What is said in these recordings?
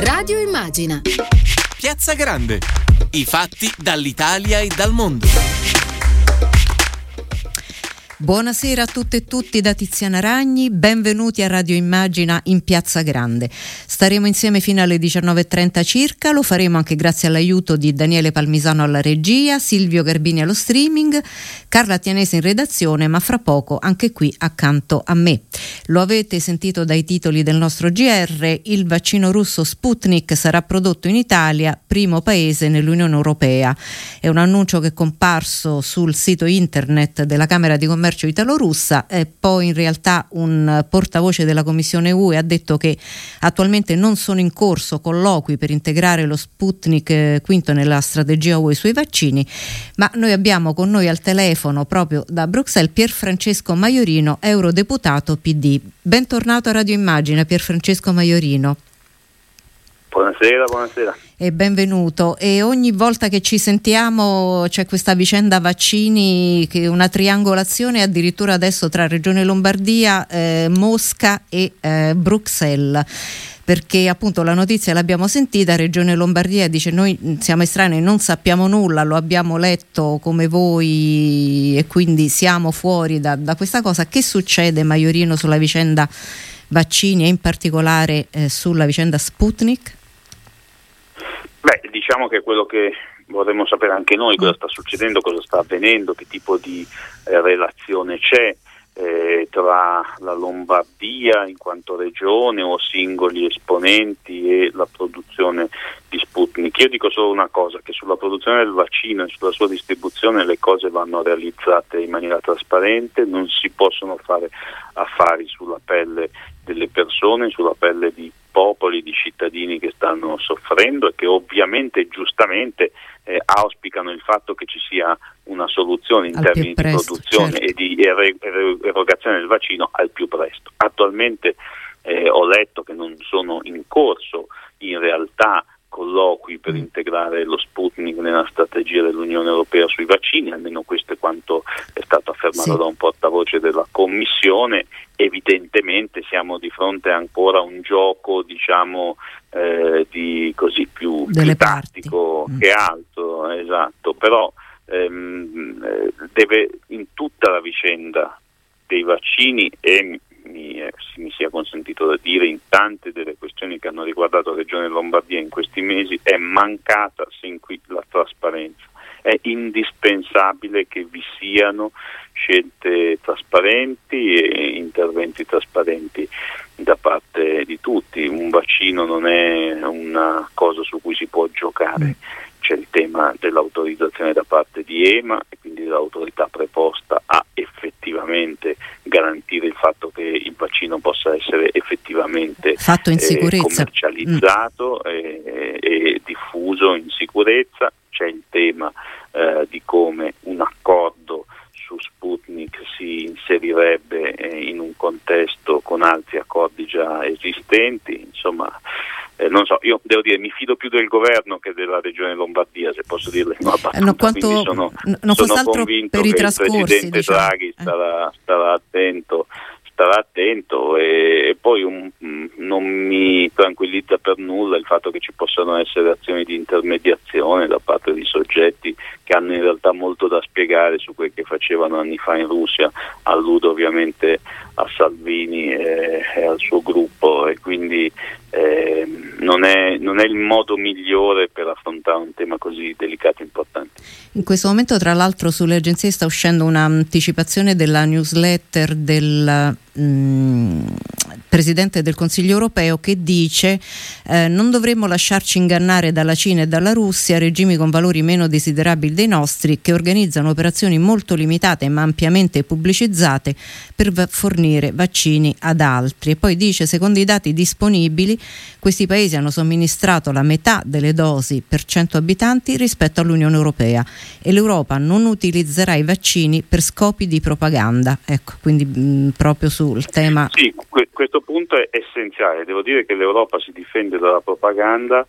Radio Immagina. Piazza Grande. I fatti dall'Italia e dal mondo. Buonasera a tutte e tutti da Tiziana Ragni, benvenuti a Radio Immagina in Piazza Grande. Staremo insieme fino alle 19.30 circa, lo faremo anche grazie all'aiuto di Daniele Palmisano alla regia, Silvio Garbini allo streaming, Carla Tianese in redazione, ma fra poco anche qui accanto a me. Lo avete sentito dai titoli del nostro GR, il vaccino russo Sputnik sarà prodotto in Italia, primo paese nell'Unione Europea. È un annuncio che è comparso sul sito internet della Camera di Commercio italo-russa, e poi in realtà un portavoce della Commissione UE ha detto che attualmente non sono in corso colloqui per integrare lo Sputnik V nella strategia UE sui vaccini, ma noi abbiamo con noi al telefono proprio da Bruxelles Pier Francesco Maiorino, eurodeputato PD. Bentornato a Radio Immagine, Pier Francesco Maiorino. Buonasera, buonasera. E benvenuto. E ogni volta che ci sentiamo c'è questa vicenda vaccini, che una triangolazione addirittura adesso tra Regione Lombardia, eh, Mosca e eh, Bruxelles perché appunto la notizia l'abbiamo sentita, Regione Lombardia dice noi siamo estranei, non sappiamo nulla, lo abbiamo letto come voi e quindi siamo fuori da, da questa cosa. Che succede Maiorino sulla vicenda vaccini e in particolare eh, sulla vicenda Sputnik? Beh, diciamo che quello che vorremmo sapere anche noi, cosa sta succedendo, cosa sta avvenendo, che tipo di eh, relazione c'è eh, tra la Lombardia in quanto regione o singoli esponenti e la produzione di Sputnik. Io dico solo una cosa, che sulla produzione del vaccino e sulla sua distribuzione le cose vanno realizzate in maniera trasparente, non si possono fare affari sulla pelle delle persone, sulla pelle di popoli, di cittadini che stanno soffrendo e che ovviamente giustamente eh, auspicano il fatto che ci sia una soluzione in al termini presto, di produzione certo. e di erogazione del vaccino al più presto. Attualmente eh, ho letto che non sono in corso in realtà colloqui per mm. integrare lo Sputnik nella strategia dell'Unione Europea sui vaccini, almeno questo è quanto stato affermato Sì. da un portavoce della Commissione. Evidentemente siamo di fronte ancora a un gioco diciamo, eh, di così più, più tattico Mm. che altro, esatto, però ehm, eh, deve in tutta la vicenda dei vaccini e mi, eh, mi sia consentito da dire in tante delle questioni che hanno riguardato la Regione Lombardia in questi mesi è mancata sin qui la trasparenza. È indispensabile che vi siano scelte trasparenti e interventi trasparenti da parte di tutti. Un vaccino non è una cosa su cui si può giocare. C'è il tema dell'autorizzazione da parte di EMA e quindi dell'autorità preposta a effettivamente garantire il fatto che il vaccino possa essere effettivamente eh, sicurezza. Mm. commercializzato e, e diffuso in sicurezza. C'è il tema eh, di come un accordo su Sputnik si inserirebbe eh, in un contesto con altri accordi già esistenti, insomma eh, non so, io devo dire mi fido più del governo che della regione Lombardia, se posso dirle una battuta, Eh, no, quanto- sono, non sono convinto che il Presidente diciamo. Draghi Eh. starà, starà attento starà attento e, e poi un- non mi tranquillizza per nulla il fatto che ci possano essere azioni di intermediazione da parte di soggetti che hanno in realtà molto da spiegare su quel che facevano anni fa in Russia, alludo ovviamente a Salvini e, e al suo gruppo e quindi eh, non, è, non è il modo migliore per affrontare un tema così delicato e importante. In questo momento, tra l'altro, sulle agenzie sta uscendo un'anticipazione della newsletter del mm, Presidente del Consiglio europeo che dice eh, non dovremmo lasciarci ingannare dalla Cina e dalla Russia, regimi con valori meno desiderabili dei nostri, che organizzano operazioni molto limitate ma ampiamente pubblicizzate per va- fornire vaccini ad altri. E poi dice, secondo i dati disponibili, questi paesi hanno somministrato la metà delle dosi per 100 abitanti rispetto all'Unione Europea e l'Europa non utilizzerà i vaccini per scopi di propaganda. Ecco, quindi mh, proprio sul tema Sì, que- questo punto è essenziale. Devo dire che l'Europa si difende dalla propaganda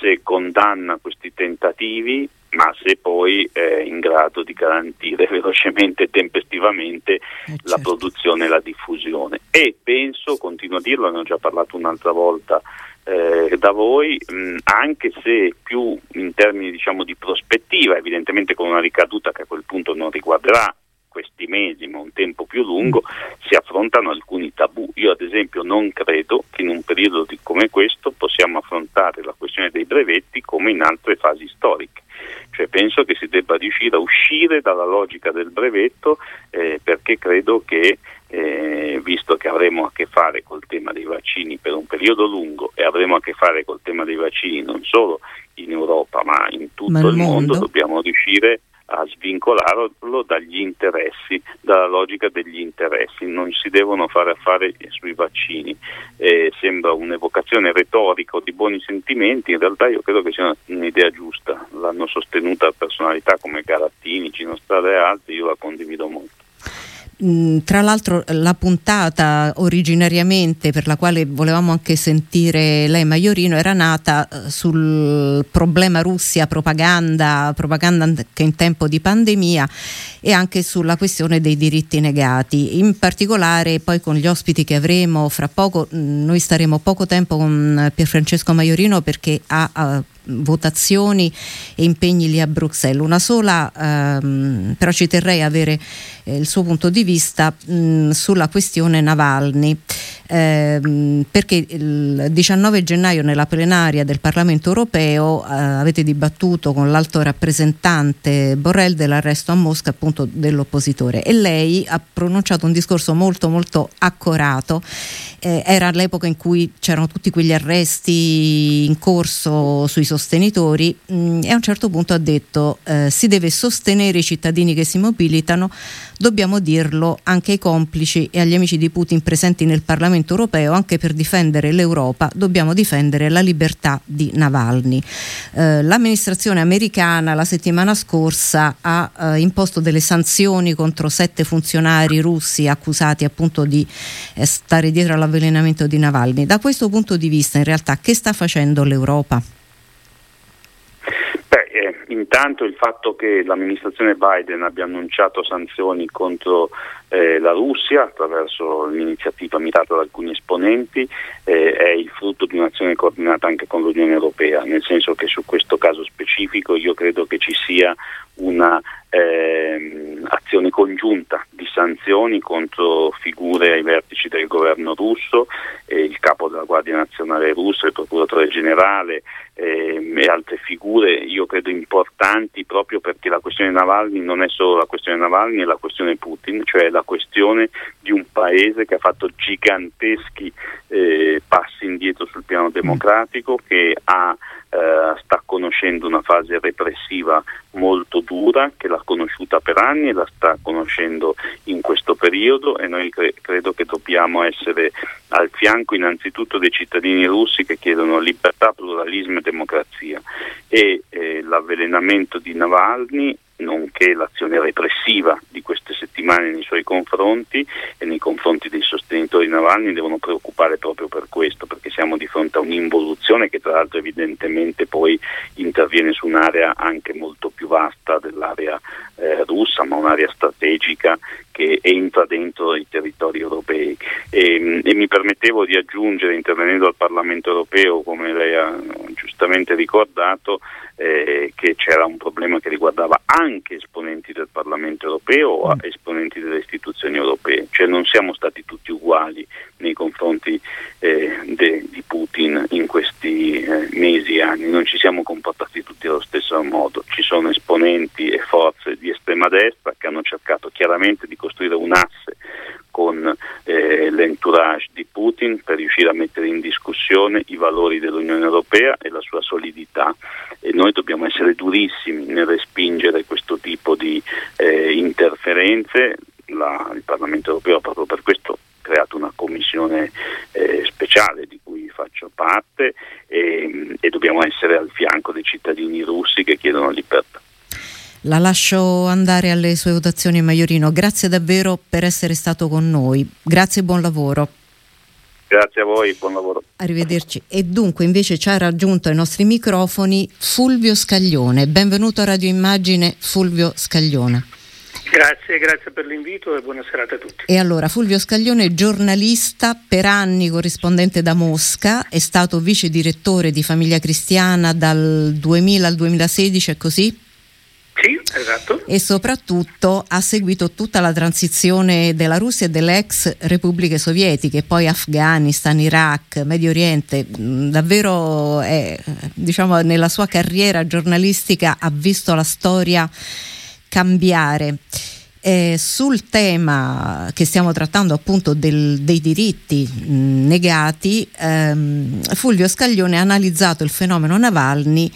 se condanna questi tentativi, ma se poi è in grado di garantire velocemente e tempestivamente eh, la certo. produzione e la diffusione. E penso, continuo a dirlo, ne ho già parlato un'altra volta eh, da voi, mh, anche se più in termini diciamo, di prospettiva, evidentemente con una ricaduta che a quel punto non riguarderà questi mesi, ma un tempo più lungo, si affrontano alcuni tabù. Io ad esempio non credo che in un periodo di, come questo possiamo affrontare la questione dei brevetti come in altre fasi storiche. Cioè penso che si debba riuscire a uscire dalla logica del brevetto eh, perché credo che eh, visto che avremo a che fare col tema dei vaccini per un periodo lungo e avremo a che fare col tema dei vaccini non solo in Europa ma in tutto ma il mondo, mondo, dobbiamo riuscire a svincolarlo dagli interessi, dalla logica degli interessi, non si devono fare affari sui vaccini. Eh, sembra un'evocazione retorica o di buoni sentimenti, in realtà io credo che sia un'idea giusta, l'hanno sostenuta personalità come Garattini, Cinostrada e altri, io la condivido molto. Mm, tra l'altro la puntata originariamente per la quale volevamo anche sentire lei Maiorino era nata eh, sul problema Russia propaganda, propaganda anche in tempo di pandemia e anche sulla questione dei diritti negati. In particolare poi con gli ospiti che avremo fra poco, mm, noi staremo poco tempo con Pierfrancesco Maiorino perché ha, ha votazioni e impegni lì a Bruxelles. Una sola, ehm, però ci terrei a avere eh, il suo punto di vista mh, sulla questione Navalny ehm, perché il 19 gennaio nella plenaria del Parlamento europeo eh, avete dibattuto con l'alto rappresentante Borrell dell'arresto a Mosca appunto dell'oppositore. E lei ha pronunciato un discorso molto molto accorato. Eh, era l'epoca in cui c'erano tutti quegli arresti in corso sui sostenitori mh, mm, e a un certo punto ha detto eh, si deve sostenere i cittadini che si mobilitano dobbiamo dirlo anche ai complici e agli amici di Putin presenti nel Parlamento europeo, anche per difendere l'Europa dobbiamo difendere la libertà di Navalny. Eh, l'amministrazione americana la settimana scorsa ha eh, imposto delle sanzioni contro sette funzionari russi accusati appunto di eh, stare dietro all'avvelenamento di Navalny. Da questo punto di vista in realtà che sta facendo l'Europa? Intanto il fatto che l'amministrazione Biden abbia annunciato sanzioni contro eh, la Russia attraverso l'iniziativa mirata da alcuni esponenti eh, è il frutto di un'azione coordinata anche con l'Unione Europea, nel senso che su questo caso specifico io credo che ci sia una eh, azione congiunta di sanzioni contro figure ai vertici del governo russo, eh, il capo della Guardia Nazionale russa, il procuratore generale eh, e altre figure, io credo importanti proprio perché la questione Navalny non è solo la questione Navalny, è la questione Putin, cioè la questione di un paese che ha fatto giganteschi eh, passi indietro sul piano democratico, che ha eh, sta conoscendo una fase repressiva molto dura che l'ha conosciuta per anni e la sta conoscendo in questo periodo e noi cre- credo che dobbiamo essere al fianco innanzitutto dei cittadini russi che chiedono libertà, pluralismo e democrazia e eh, l'avvelenamento di Navalny nonché l'azione repressiva di queste settimane nei suoi confronti e nei confronti dei sostenitori Navalny devono preoccupare proprio per questo, perché siamo di fronte a un'involuzione che tra l'altro evidentemente poi interviene su un'area anche molto più vasta dell'area eh, russa, ma un'area strategica che entra dentro i territori europei. E, e, mi permettevo di aggiungere, intervenendo al Parlamento europeo, come lei ha giustamente ricordato, eh, che c'era un problema che riguardava anche esponenti del Parlamento europeo o mm. esponenti delle istituzioni europee, cioè non siamo stati tutti uguali nei confronti eh, de, di Putin in questi eh, mesi e anni, non ci siamo comportati tutti allo stesso modo, ci sono esponenti e forze di estrema destra che hanno cercato chiaramente di costruire un asse con eh, l'entourage di Putin per riuscire a mettere in discussione i valori dell'Unione Europea e la sua solidità e noi dobbiamo essere durissimi nel respingere questo tipo di eh, interferenze. La, il Parlamento Europeo proprio per questo ha creato una commissione eh, speciale di cui faccio parte e, e dobbiamo essere al fianco dei cittadini russi che chiedono libertà. La lascio andare alle sue votazioni Maiorino. Grazie davvero per essere stato con noi. Grazie e buon lavoro. Grazie a voi, buon lavoro. Arrivederci. E dunque invece ci ha raggiunto ai nostri microfoni Fulvio Scaglione. Benvenuto a Radio Immagine Fulvio Scaglione. Grazie, grazie per l'invito e buona serata a tutti. E allora, Fulvio Scaglione, giornalista, per anni corrispondente da Mosca, è stato vice direttore di Famiglia Cristiana dal 2000 al 2016, è così? Sì, esatto. E soprattutto ha seguito tutta la transizione della Russia e delle ex repubbliche sovietiche, poi Afghanistan, Iraq, Medio Oriente. Mm, davvero, è, diciamo, nella sua carriera giornalistica ha visto la storia cambiare. Eh, sul tema che stiamo trattando appunto del, dei diritti mh, mm, negati, ehm, Fulvio Scaglione ha analizzato il fenomeno Navalny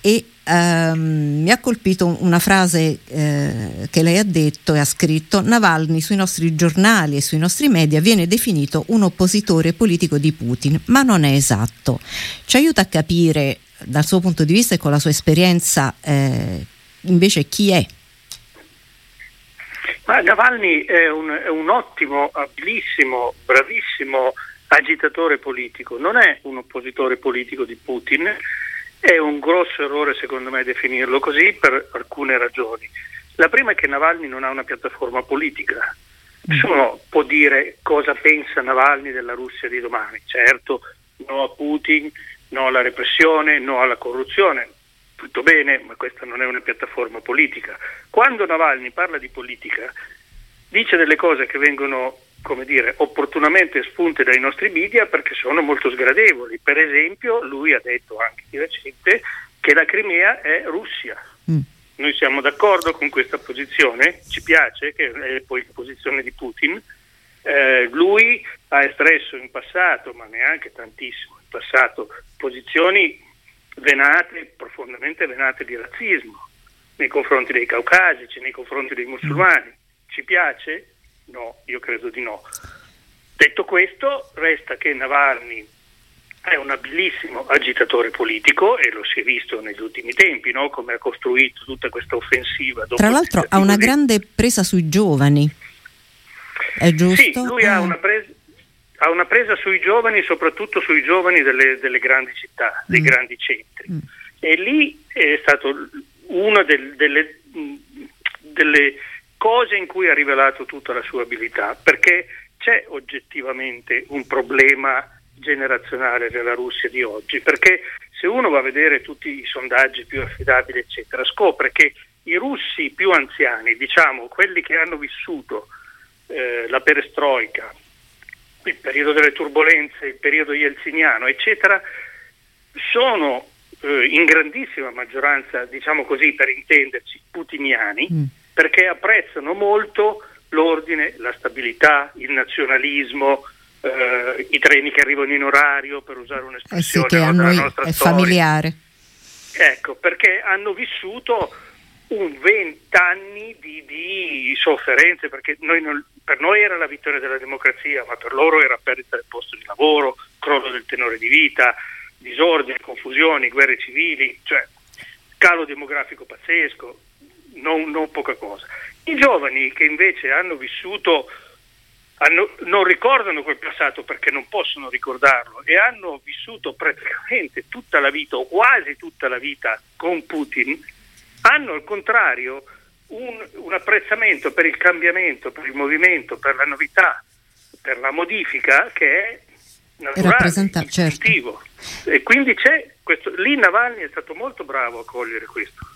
e ehm, mi ha colpito una frase eh, che lei ha detto e ha scritto Navalny sui nostri giornali e sui nostri media viene definito un oppositore politico di Putin, ma non è esatto. Ci aiuta a capire dal suo punto di vista e con la sua esperienza eh, invece chi è ma Navalny è un, è un ottimo, abilissimo, bravissimo agitatore politico, non è un oppositore politico di Putin, è un grosso errore secondo me definirlo così per alcune ragioni. La prima è che Navalny non ha una piattaforma politica. Nessuno può dire cosa pensa Navalny della Russia di domani. Certo, no a Putin, no alla repressione, no alla corruzione tutto bene, ma questa non è una piattaforma politica. Quando Navalny parla di politica, dice delle cose che vengono, come dire, opportunamente spunte dai nostri media perché sono molto sgradevoli. Per esempio, lui ha detto anche di recente che la Crimea è Russia. Mm. Noi siamo d'accordo con questa posizione, ci piace, che è poi la posizione di Putin. Eh, lui ha espresso in passato, ma neanche tantissimo in passato, posizioni venate, profondamente venate di razzismo nei confronti dei caucasici, nei confronti dei musulmani. Ci piace? No, io credo di no. Detto questo, resta che Navalny è un abilissimo agitatore politico e lo si è visto negli ultimi tempi, no? come ha costruito tutta questa offensiva. Tra l'altro ha una grande presa sui giovani, è giusto? Sì, lui ah. ha una presa ha una presa sui giovani, soprattutto sui giovani delle, delle grandi città, dei mm. grandi centri. Mm. E lì è stato una del, delle, delle cose in cui ha rivelato tutta la sua abilità, perché c'è oggettivamente un problema generazionale nella Russia di oggi, perché se uno va a vedere tutti i sondaggi più affidabili, eccetera, scopre che i russi più anziani, diciamo quelli che hanno vissuto eh, la perestroica, il periodo delle turbulenze, il periodo yeltsiniano, eccetera, sono eh, in grandissima maggioranza, diciamo così per intenderci, putiniani, mm. Perché apprezzano molto l'ordine, la stabilità, il nazionalismo, eh, i treni che arrivano in orario, per usare un'espressione eh sì, che a noi è storia. familiare. Ecco, perché hanno vissuto un vent'anni di, di, sofferenze, perché noi non, per noi era la vittoria della democrazia, ma per loro era perdita del posto di lavoro, crollo del tenore di vita, disordini, confusioni, guerre civili, cioè calo demografico pazzesco, non, non poca cosa. I giovani che invece hanno vissuto, hanno, non ricordano quel passato perché non possono ricordarlo e hanno vissuto praticamente tutta la vita o quasi tutta la vita con Putin, hanno al contrario un, un apprezzamento per il cambiamento, per il movimento, per la novità, per la modifica che è naturale, certo. E quindi c'è questo, lì Navalny è stato molto bravo a cogliere questo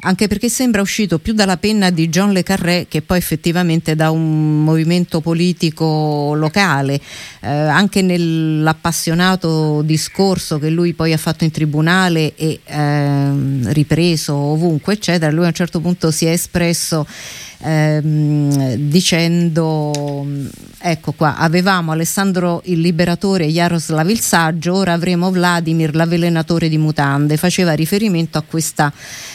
anche perché sembra uscito più dalla penna di John Le Carré che poi effettivamente da un movimento politico locale, eh, anche nell'appassionato discorso che lui poi ha fatto in tribunale e eh, ripreso ovunque, eccetera, lui a un certo punto si è espresso ehm, dicendo ecco qua avevamo Alessandro il liberatore e Jaroslav il saggio ora avremo Vladimir l'avvelenatore di mutande faceva riferimento a questa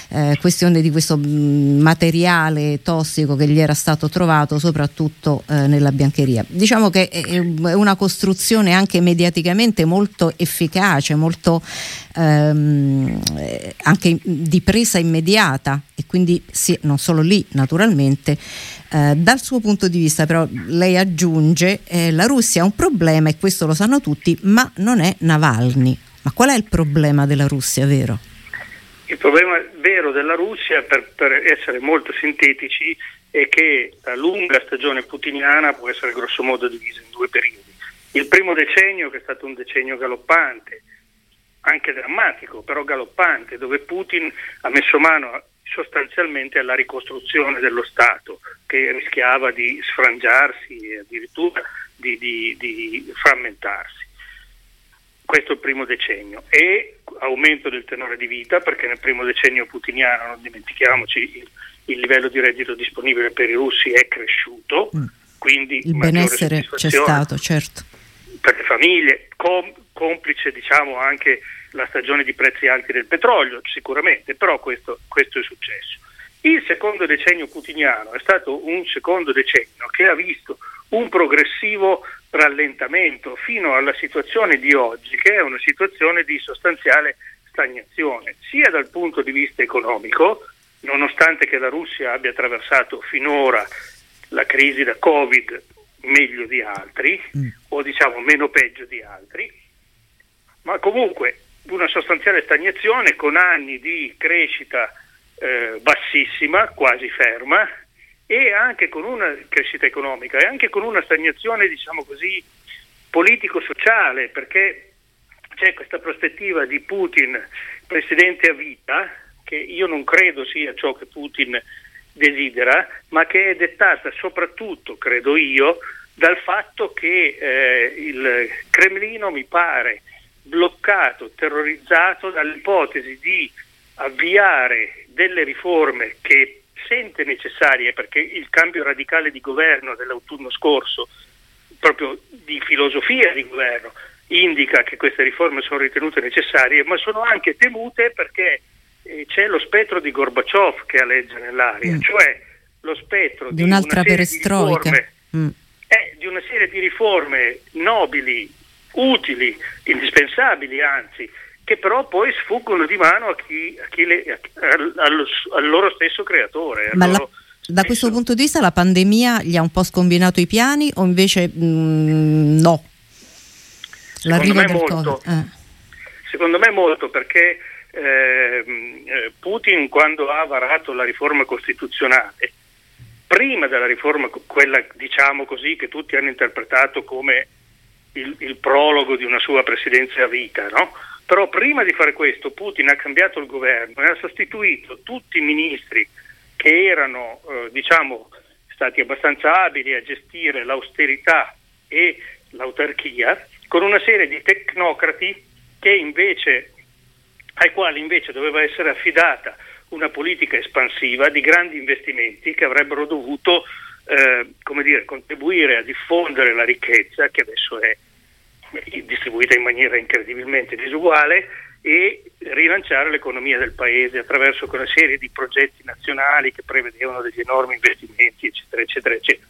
eh, questione di questo mm, materiale tossico che gli era stato trovato soprattutto eh, nella biancheria diciamo che è una costruzione anche mediaticamente molto efficace molto ehm, anche di presa immediata e quindi sì, non solo lì naturalmente. Eh, dal suo punto di vista però lei aggiunge eh, la Russia ha un problema e questo lo sanno tutti, ma non è Navalny. Ma qual è il problema della Russia, vero? Il problema vero della Russia, per, per essere molto sintetici, è che la lunga stagione putiniana può essere grossomodo divisa in due periodi. Il primo decennio, che è stato un decennio galoppante, anche drammatico, però galoppante, dove Putin ha messo mano sostanzialmente alla ricostruzione dello Stato, che rischiava di sfrangiarsi e addirittura di, di, di frammentarsi. Questo è il primo decennio e aumento del tenore di vita perché nel primo decennio putiniano, non dimentichiamoci, il, il livello di reddito disponibile per i russi è cresciuto, mm. quindi il benessere c'è stato, certo. Per le famiglie, com, complice diciamo anche la stagione di prezzi alti del petrolio, sicuramente, però questo, questo è successo. Il secondo decennio putiniano è stato un secondo decennio che ha visto un progressivo rallentamento fino alla situazione di oggi, che è una situazione di sostanziale stagnazione, sia dal punto di vista economico, nonostante che la Russia abbia attraversato finora la crisi da Covid meglio di altri, mm. o diciamo meno peggio di altri, ma comunque una sostanziale stagnazione con anni di crescita eh, bassissima, quasi ferma, e anche con una crescita economica e anche con una stagnazione, diciamo così, politico-sociale, perché c'è questa prospettiva di Putin presidente a vita, che io non credo sia ciò che Putin desidera, ma che è dettata soprattutto, credo io, dal fatto che eh, il Cremlino mi pare bloccato, terrorizzato dall'ipotesi di avviare delle riforme che sente necessarie perché il cambio radicale di governo dell'autunno scorso, proprio di filosofia di governo, indica che queste riforme sono ritenute necessarie, ma sono anche temute perché eh, c'è lo spettro di Gorbaciov che aleggia nell'aria, mm. cioè lo spettro di, di un'altra una perestroica. Di, mm. eh, di una serie di riforme nobili, utili, indispensabili anzi, che però poi sfuggono di mano a chi, a chi le, a, al, al, loro stesso creatore. Ma la, da questo punto di vista la pandemia gli ha un po' scombinato i piani o invece mh, mm, no? L'arrivo del molto, eh. Secondo me molto perché ehm, eh, Putin quando ha varato la riforma costituzionale, prima della riforma, quella diciamo così che tutti hanno interpretato come il, il prologo di una sua presidenza a vita, no? Però prima di fare questo Putin ha cambiato il governo e ha sostituito tutti i ministri che erano eh, diciamo, stati abbastanza abili a gestire l'austerità e l'autarchia con una serie di tecnocrati invece, ai quali invece doveva essere affidata una politica espansiva di grandi investimenti che avrebbero dovuto eh, dire, contribuire a diffondere la ricchezza che adesso è distribuita in maniera incredibilmente disuguale e rilanciare l'economia del paese attraverso una serie di progetti nazionali che prevedevano degli enormi investimenti, eccetera, eccetera, eccetera.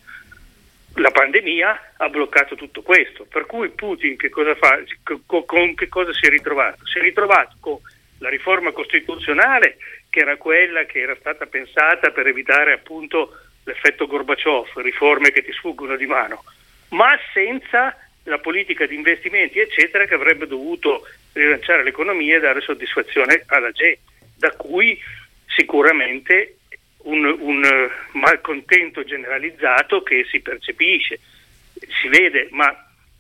La pandemia ha bloccato tutto questo, per cui Putin che cosa fa? Con che cosa si è ritrovato? Si è ritrovato con la riforma costituzionale che era quella che era stata pensata per evitare appunto l'effetto Gorbaciov, riforme che ti sfuggono di mano, ma senza la politica di investimenti, eccetera, che avrebbe dovuto rilanciare l'economia e dare soddisfazione alla gente, da cui sicuramente un, un malcontento generalizzato che si percepisce, si vede, ma,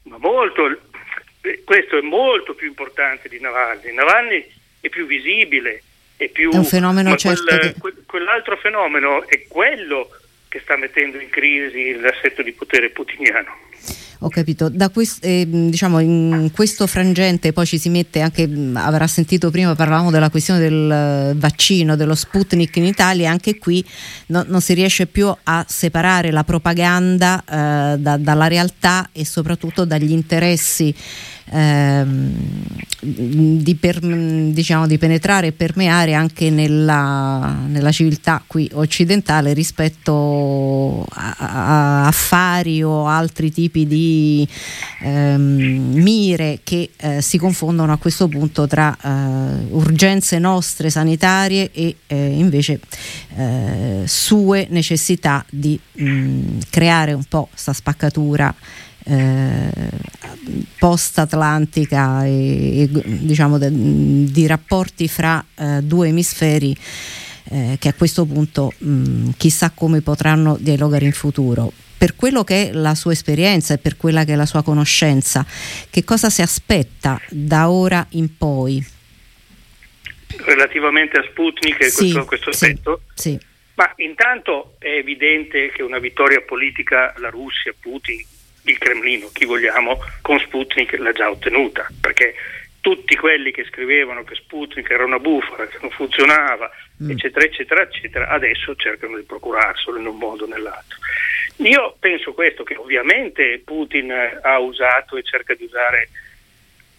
ma molto, questo è molto più importante di Navalny. Navalny è più visibile, è più... È un fenomeno certo quel, che... quell'altro fenomeno è quello che sta mettendo in crisi l'assetto di potere putiniano. Ho capito, quest, eh, diciamo in questo frangente poi ci si mette anche, avrà sentito prima parlavamo della questione del vaccino, dello Sputnik in Italia, anche qui no, non si riesce più a separare la propaganda eh, da, dalla realtà e soprattutto dagli interessi ehm, di, per, diciamo, di, penetrare e permeare anche nella, nella civiltà qui occidentale rispetto a, a, affari o altri tipi di ehm, mire che eh, si confondono a questo punto tra eh, urgenze nostre sanitarie e eh, invece eh, sue necessità di mh, creare un po' questa spaccatura eh, post-atlantica e, e diciamo de, di rapporti fra eh, due emisferi eh, che a questo punto mh, chissà come potranno dialogare in futuro. Per quello che è la sua esperienza e per quella che è la sua conoscenza, che cosa si aspetta da ora in poi? Relativamente a Sputnik e sì, questo, questo aspetto? Sì, sì. Ma intanto è evidente che una vittoria politica la Russia, Putin, il Cremlino, chi vogliamo, con Sputnik l'ha già ottenuta, perché tutti quelli che scrivevano che Sputnik era una bufala, che non funzionava, mm. eccetera, eccetera, eccetera, adesso cercano di procurarselo in un modo o nell'altro. Io penso questo, che ovviamente Putin ha usato e cerca di usare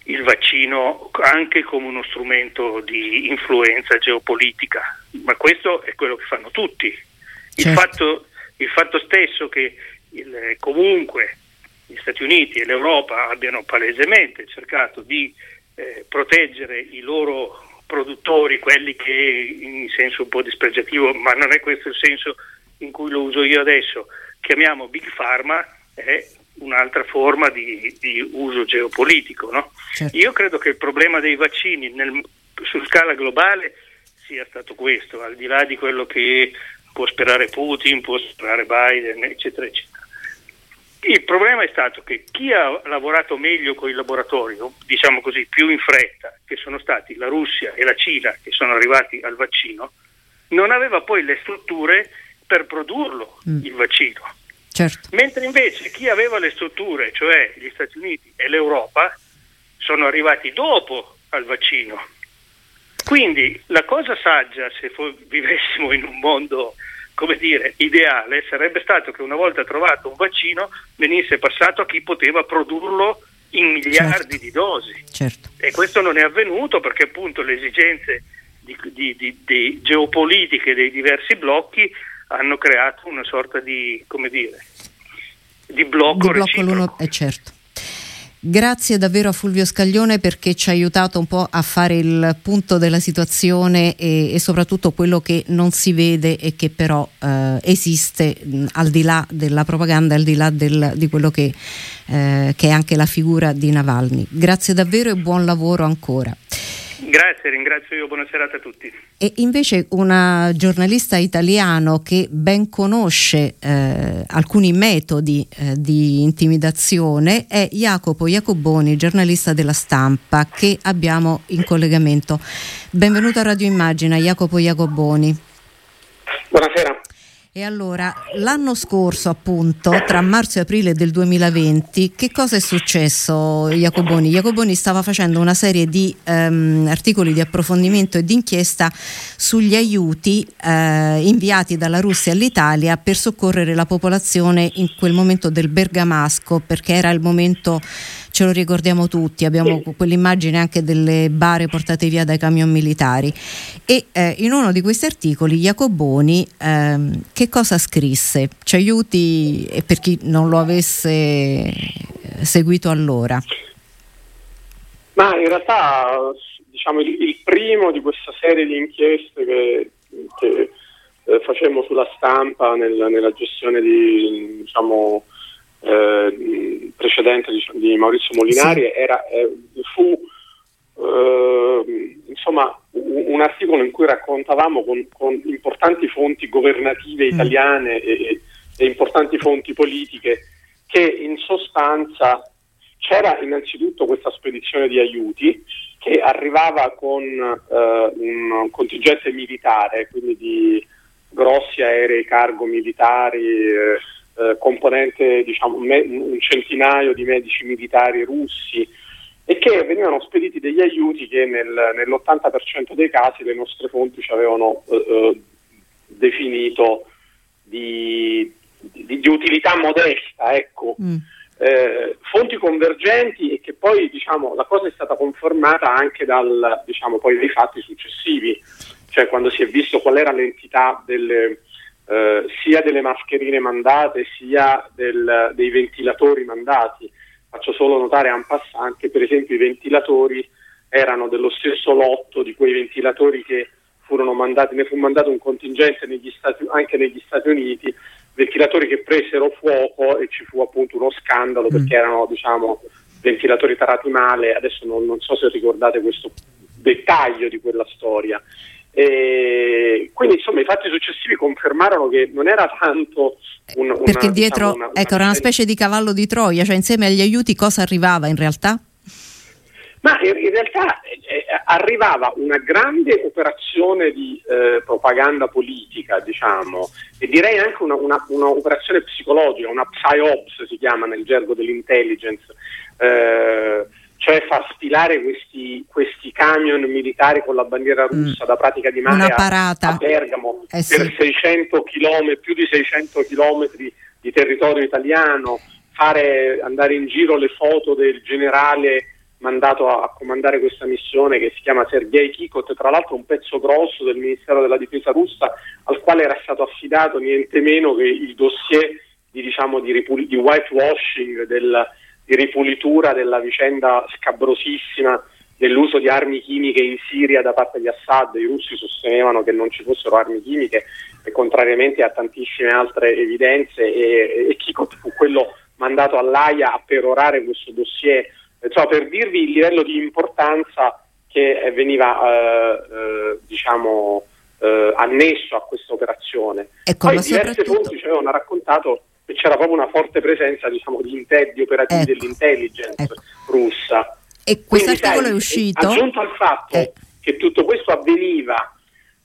il vaccino anche come uno strumento di influenza geopolitica, ma questo è quello che fanno tutti. Il, certo. fatto, il fatto, stesso che il, comunque gli Stati Uniti e l'Europa abbiano palesemente cercato di eh, proteggere i loro produttori, quelli che in senso un po' dispregiativo, ma non è questo il senso in cui lo uso io adesso, chiamiamo Big Pharma, è un'altra forma di, di uso geopolitico. No? Certo. Io credo che il problema dei vaccini nel, su scala globale sia stato questo, al di là di quello che può sperare Putin, può sperare Biden, eccetera, eccetera. Il problema è stato che chi ha lavorato meglio con il laboratorio, diciamo così, più in fretta, che sono stati la Russia e la Cina, che sono arrivati al vaccino, non aveva poi le strutture per produrlo mm. il vaccino. Certo. Mentre invece chi aveva le strutture, cioè gli Stati Uniti e l'Europa, sono arrivati dopo al vaccino. Quindi la cosa saggia, se vivessimo in un mondo come dire, ideale, sarebbe stato che una volta trovato un vaccino venisse passato a chi poteva produrlo in miliardi certo. di dosi. Certo. E questo non è avvenuto perché appunto le esigenze di, di, di, geopolitiche dei diversi blocchi hanno creato una sorta di, come dire, di blocco, di blocco l'uno, eh, certo. Grazie davvero a Fulvio Scaglione perché ci ha aiutato un po' a fare il punto della situazione e, e soprattutto quello che non si vede e che però eh, esiste mh, al di là della propaganda, al di là del, di quello che, eh, che è anche la figura di Navalny. Grazie davvero e buon lavoro ancora. Grazie, ringrazio io, buona serata a tutti. E invece una giornalista italiano che ben conosce eh, alcuni metodi eh, di intimidazione è Jacopo Jacoboni, giornalista della stampa, che abbiamo in collegamento. Benvenuto a Radio Immagina, Jacopo Jacoboni. Buonasera. E allora, l'anno scorso appunto, tra marzo e aprile del 2020, che cosa è successo Jacoboni? Jacoboni stava facendo una serie di ehm, articoli di approfondimento e di inchiesta sugli aiuti eh, inviati dalla Russia all'Italia per soccorrere la popolazione in quel momento del Bergamasco, perché era il momento ce lo ricordiamo tutti, abbiamo quell'immagine anche delle bare portate via dai camion militari e eh, in uno di questi articoli Jacoboni ehm, che cosa scrisse? Ci aiuti e per chi non lo avesse seguito allora? Ma in realtà diciamo, il, il primo di questa serie di inchieste che, che eh, facemmo sulla stampa nel, nella gestione di diciamo, eh, precedente di, di, Maurizio Molinari sì. era, eh, fu eh, insomma un, articolo in cui raccontavamo con, con importanti fonti governative mm. italiane mm. e, e, importanti fonti politiche che in sostanza c'era innanzitutto questa spedizione di aiuti che arrivava con eh, un contingente militare, quindi di grossi aerei cargo militari, eh, componente diciamo, me, un centinaio di medici militari russi e che venivano spediti degli aiuti che nel, nell'80% dei casi le nostre fonti ci avevano eh, eh, definito di, di, di, utilità modesta, ecco. Mm. Eh, fonti convergenti e che poi diciamo, la cosa è stata confermata anche dal, diciamo, dai fatti successivi, cioè quando si è visto qual era l'entità delle, eh, sia delle mascherine mandate sia del, dei ventilatori mandati. Faccio solo notare en passant che per esempio i ventilatori erano dello stesso lotto di quei ventilatori che furono mandati, ne fu mandato un contingente negli Stati, anche negli Stati Uniti, ventilatori che presero fuoco e ci fu appunto uno scandalo mm. perché erano diciamo, ventilatori tarati male, adesso non, non so se ricordate questo dettaglio di quella storia. E quindi insomma i fatti successivi confermarono che non era tanto un, una, perché dietro diciamo, una, ecco, era una specie di cavallo di Troia, cioè insieme agli aiuti cosa arrivava in realtà? Ma in, in realtà eh, eh arrivava una grande operazione di eh, propaganda politica, diciamo, e direi anche una, una, un'operazione psicologica, una psyops si chiama nel gergo dell'intelligence. Eh, cioè far sfilare questi, questi, camion militari con la bandiera mm. russa mm. da Pratica di Mare a, a, Bergamo eh sì. per 600 km, più di 600 km di territorio italiano, fare, andare in giro le foto del generale mandato a, comandare questa missione che si chiama Sergei Kikot, tra l'altro un pezzo grosso del Ministero della Difesa russa al quale era stato affidato niente meno che il dossier di, diciamo, di, di whitewashing del, di ripulitura della vicenda scabrosissima dell'uso di armi chimiche in Siria da parte di Assad. I russi sostenevano che non ci fossero armi chimiche e contrariamente a tantissime altre evidenze e, e Kikot fu quello mandato all'AIA a perorare questo dossier. Insomma, per dirvi il livello di importanza che veniva eh, eh, diciamo, eh, annesso a questa operazione. Ecco, Poi diverse fonti ci avevano raccontato e c'era proprio una forte presenza diciamo, di, di operativi ecco. dell'intelligence ecco. russa. E questo articolo è uscito. Aggiunto al fatto eh. che tutto questo avveniva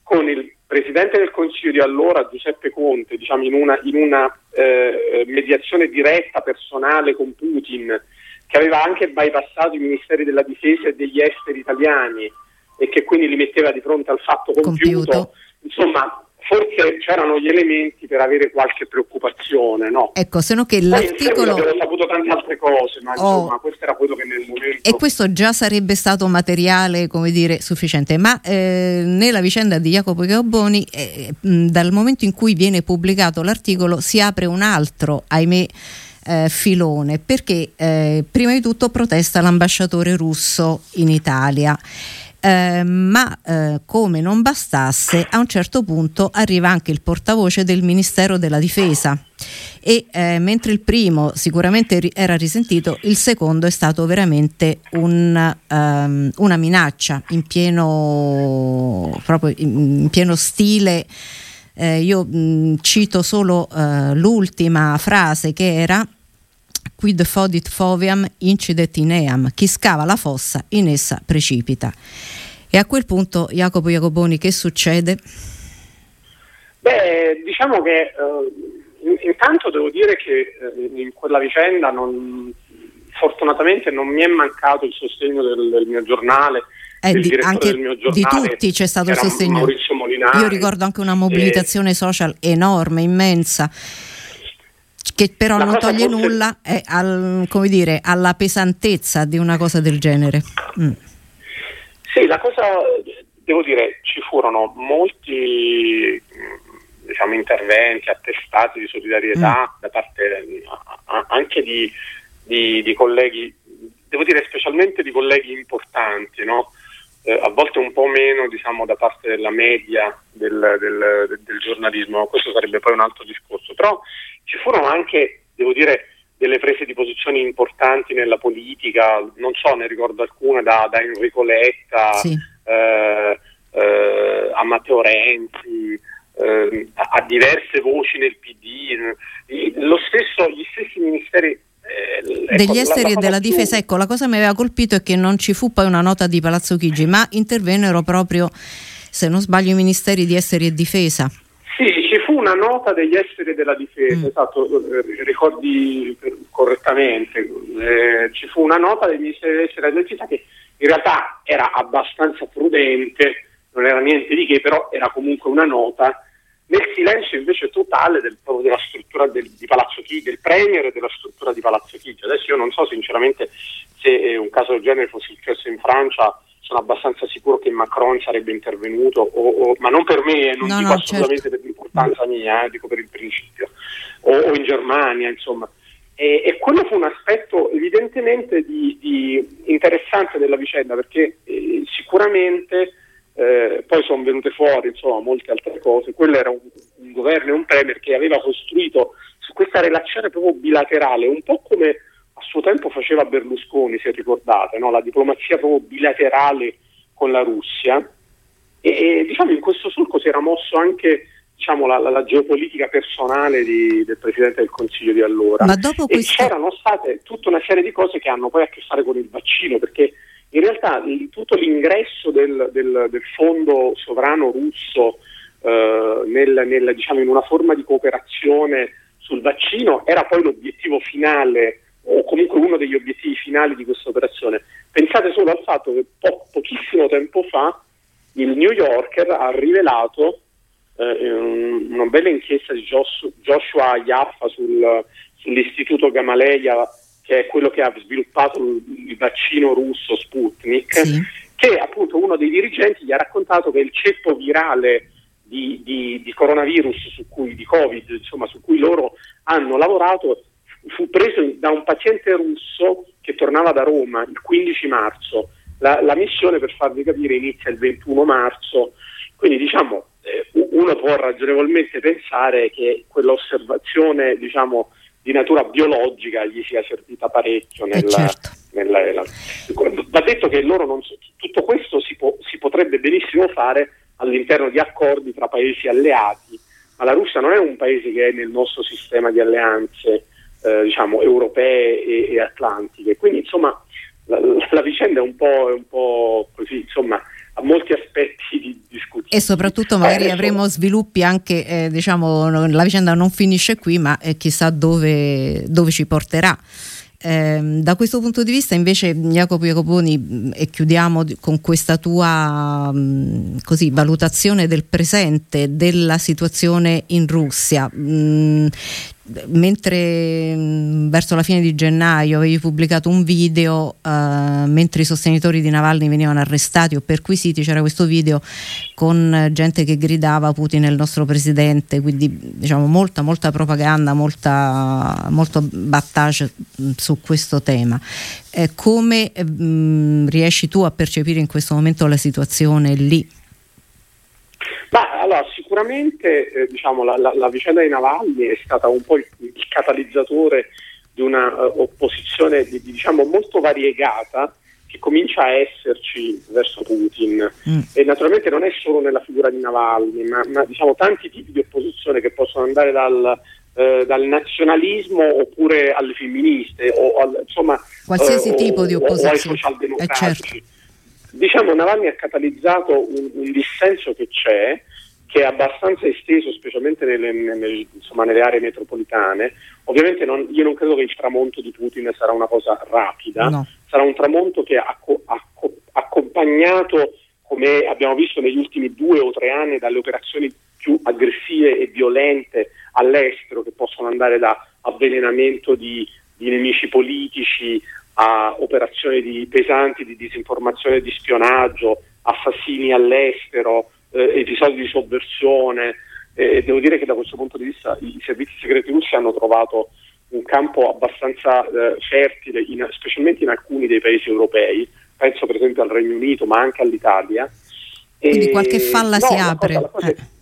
con il Presidente del Consiglio di allora, Giuseppe Conte, diciamo, in una, in una eh, mediazione diretta, personale con Putin, che aveva anche bypassato i ministeri della difesa e degli esteri italiani e che quindi li metteva di fronte al fatto compiuto. compiuto. Insomma, forse c'erano gli elementi per avere qualche preoccupazione, no? Ecco, se no che l'articolo... Avevo saputo tante altre cose, ma oh. insomma questo era quello che nel momento... E questo già sarebbe stato materiale, come dire, sufficiente, ma eh, nella vicenda di Jacopo Gabboni, eh, dal momento in cui viene pubblicato l'articolo si apre un altro, ahimè, eh, filone, perché eh, prima di tutto protesta l'ambasciatore russo in Italia. Eh, ma eh, come non bastasse, a un certo punto arriva anche il portavoce del Ministero della Difesa e eh, mentre il primo sicuramente ri- era risentito, il secondo è stato veramente un, um, una minaccia in pieno, in, in pieno stile. Eh, io mh, cito solo uh, l'ultima frase che era quid fodit foviam incidet in eam, chi scava la fossa in essa precipita. E a quel punto, Jacopo Jacoboni, che succede? Beh, diciamo che eh, intanto devo dire che eh, in quella vicenda non, fortunatamente non mi è mancato il sostegno del, del mio giornale. Eh, di, anche giornale, di tutti c'è stato il sostegno. Maurizio Molinari. Io ricordo anche una mobilitazione e... social enorme, immensa che però la non toglie forse... nulla è al, dire, alla pesantezza di una cosa del genere. Mm. Sì, la cosa, devo dire, ci furono molti diciamo, interventi, attestati di solidarietà mm. da parte anche di, di, di, colleghi, devo dire specialmente di colleghi importanti, no? Eh, a volte un po' meno diciamo, da parte della media del, del, del giornalismo, questo sarebbe poi un altro discorso, però ci furono anche, devo dire, delle prese di posizione importanti nella politica, non so, ne ricordo alcune da, da Enrico Letta sì. eh, eh, a Matteo Renzi, eh, a, a, diverse voci nel PD, lo stesso, gli stessi ministeri eh, ecco, degli esteri e della più... difesa. Ecco, la cosa che mi aveva colpito è che non ci fu poi una nota di Palazzo Chigi, ma intervennero proprio, se non sbaglio, i ministeri di esteri e difesa. Sì, ci fu una nota degli esteri della difesa, mm. esatto, eh, ricordi correttamente, eh, ci fu una nota degli ministeri degli esteri della difesa che in realtà era abbastanza prudente, non era niente di che, però era comunque una nota, nel silenzio invece totale del, della struttura del, di Palazzo Chigi, del Premier e della struttura di Palazzo Chigi. Adesso io non so sinceramente se un caso del genere fosse successo in Francia sono abbastanza sicuro che Macron sarebbe intervenuto, o, o, ma non per me, non no, dico no, assolutamente certo. per l'importanza mia, eh, dico per il principio, o, o in Germania, insomma. E, e, quello fu un aspetto evidentemente di, di interessante della vicenda, perché eh, sicuramente eh, poi sono venute fuori insomma, molte altre cose. Quello era un, un governo e un premier che aveva costruito su questa relazione proprio bilaterale, un po' come a suo tempo faceva Berlusconi, se ricordate, no? la diplomazia proprio bilaterale con la Russia, E, e diciamo in questo solco si era mosso anche diciamo, la, la, la, geopolitica personale di, del Presidente del Consiglio di allora. Ma dopo questo... E c'erano state tutta una serie di cose che hanno poi a che fare con il vaccino, perché in realtà tutto l'ingresso del, del, del, fondo sovrano russo eh, nel, nel, diciamo, in una forma di cooperazione sul vaccino era poi l'obiettivo finale o comunque uno degli obiettivi finali di questa operazione. Pensate solo al fatto che po- pochissimo tempo fa il New Yorker ha rivelato eh, una bella inchiesta di Joshua Yaffa sul, sull'istituto Gamaleya che è quello che ha sviluppato il vaccino russo Sputnik, sì. che appunto uno dei dirigenti gli ha raccontato che il ceppo virale di, di, di coronavirus, su cui, di Covid, insomma, su cui loro hanno lavorato, fu preso da un paziente russo che tornava da Roma il 15 marzo. La, la missione, per farvi capire, inizia il 21 marzo, quindi diciamo eh, uno può ragionevolmente pensare che quell'osservazione diciamo, di natura biologica gli sia servita parecchio nella, eh certo. nella, nella, va detto che loro non, tutto questo si, può, si, potrebbe benissimo fare all'interno di accordi tra paesi alleati ma la Russia non è un paese che è nel nostro sistema di alleanze eh, diciamo, europee e, e, atlantiche quindi insomma la, la vicenda è un po', è un po così insomma ha molti aspetti di discussione. E soprattutto magari eh, avremo sviluppi anche, eh, diciamo, la vicenda non finisce qui, ma eh, chissà dove, dove ci porterà. Eh, da questo punto di vista invece Jacopo Jacoponi mm, e chiudiamo con questa tua mh, mm, così, valutazione del presente della situazione in Russia mh, mm, mentre mh, verso la fine di gennaio avevi pubblicato un video uh, mentre i sostenitori di Navalny venivano arrestati o perquisiti c'era questo video con gente che gridava Putin è il nostro presidente quindi diciamo molta molta propaganda molta, molto battage su questo tema eh, come mh, riesci tu a percepire in questo momento la situazione lì? Ma allora, sicuramente eh, diciamo, la, la, la, vicenda di Navalny è stata un po' il, il catalizzatore di una uh, opposizione di, diciamo, molto variegata che comincia a esserci verso Putin mm. e naturalmente non è solo nella figura di Navalny, ma, ma diciamo, tanti tipi di opposizione che possono andare dal, eh, dal nazionalismo oppure alle femministe o al, insomma qualsiasi eh, tipo o, di opposizione. Eh, certo diciamo Navalny ha catalizzato un, un, dissenso che c'è, che è abbastanza esteso, specialmente nelle, nelle, insomma, nelle aree metropolitane. Ovviamente non, io non credo che il tramonto di Putin sarà una cosa rapida, no. sarà un tramonto che ha accompagnato, come abbiamo visto negli ultimi due o tre anni, dalle operazioni più aggressive e violente all'estero, che possono andare da avvelenamento di, di nemici politici a operazioni di pesanti di disinformazione e di spionaggio, assassini all'estero, eh, episodi di sovversione. Eh, devo dire che da questo punto di vista i servizi segreti russi hanno trovato un campo abbastanza eh, fertile, in, specialmente in alcuni dei paesi europei, penso per esempio al Regno Unito, ma anche all'Italia. Quindi e, qualche falla no, si apre. La cosa, la cosa, eh.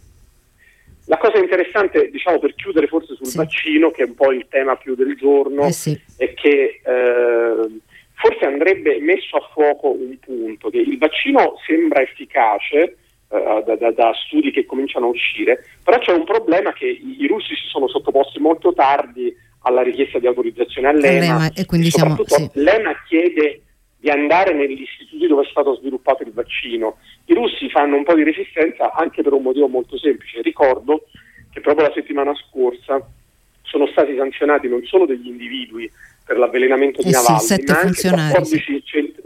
La cosa interessante, diciamo per chiudere forse sul sì. vaccino, che è un po' il tema più del giorno, eh sì. è che eh, forse andrebbe messo a fuoco un punto, che il vaccino sembra efficace da, da, da, studi che cominciano a uscire, però c'è un problema che i, i, russi si sono sottoposti molto tardi alla richiesta di autorizzazione all'EMA, e quindi siamo, sì. l'EMA chiede di andare negli istituti dove è stato sviluppato il vaccino. I russi fanno un po' di resistenza anche per un motivo molto semplice. Ricordo che proprio la settimana scorsa sono stati sanzionati non solo degli individui per l'avvelenamento di eh Navalny, sì, ma anche 14, centri,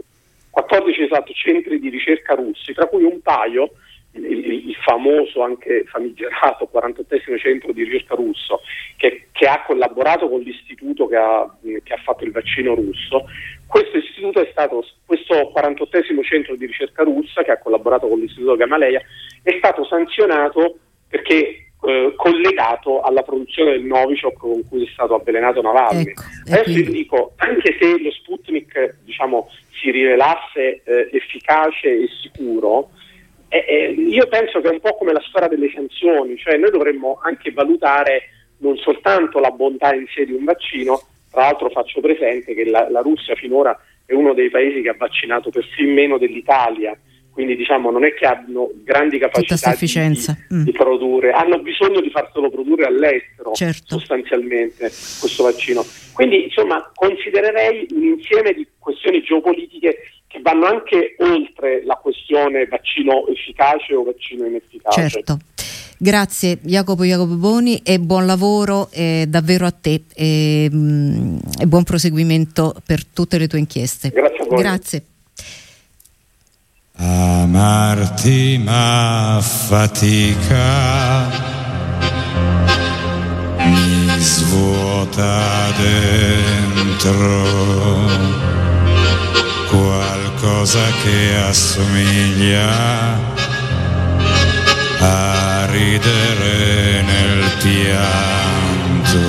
14 esatto, centri di ricerca russi, tra cui un paio il, il, famoso, anche famigerato 48 centro di ricerca russo, che, che ha collaborato con l'istituto che ha, che ha, fatto il vaccino russo. Questo istituto è stato, questo 48 centro di ricerca russa, che ha collaborato con l'istituto Gamaleya, è stato sanzionato perché eh, collegato alla produzione del Novichok con cui è stato avvelenato Navalny. Ecco, Adesso quindi... dico, anche se lo Sputnik diciamo, si rivelasse eh, efficace e sicuro, eh, eh, io penso che è un po' come la storia delle sanzioni, cioè noi dovremmo anche valutare non soltanto la bontà in sé di un vaccino, tra l'altro faccio presente che la, la Russia finora è uno dei paesi che ha vaccinato persino meno dell'Italia, quindi diciamo non è che hanno grandi capacità di, mm. di, produrre, hanno bisogno di farselo produrre all'estero certo. sostanzialmente questo vaccino. Quindi insomma considererei un insieme di questioni geopolitiche che vanno anche oltre la questione vaccino efficace o vaccino inefficace. Certo. Grazie Jacopo Jacopo Boni e buon lavoro eh, davvero a te e, mh, mm, e, buon proseguimento per tutte le tue inchieste. Grazie a voi. Grazie. Amarti ma fatica mi svuota dentro qualcosa che assomiglia a ridere nel pianto.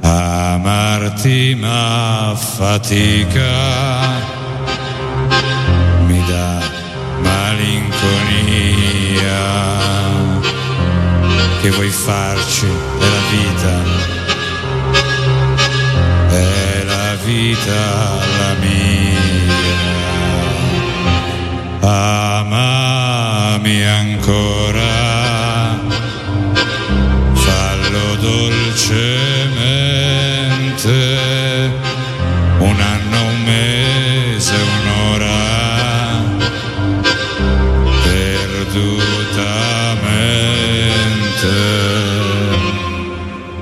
Amarti ma fatica mi dà malinconia. Che vuoi farci della vita? È la vita la mia. Amami ancora, fallo dolcemente, un anno, un mese, un'ora perdutamente.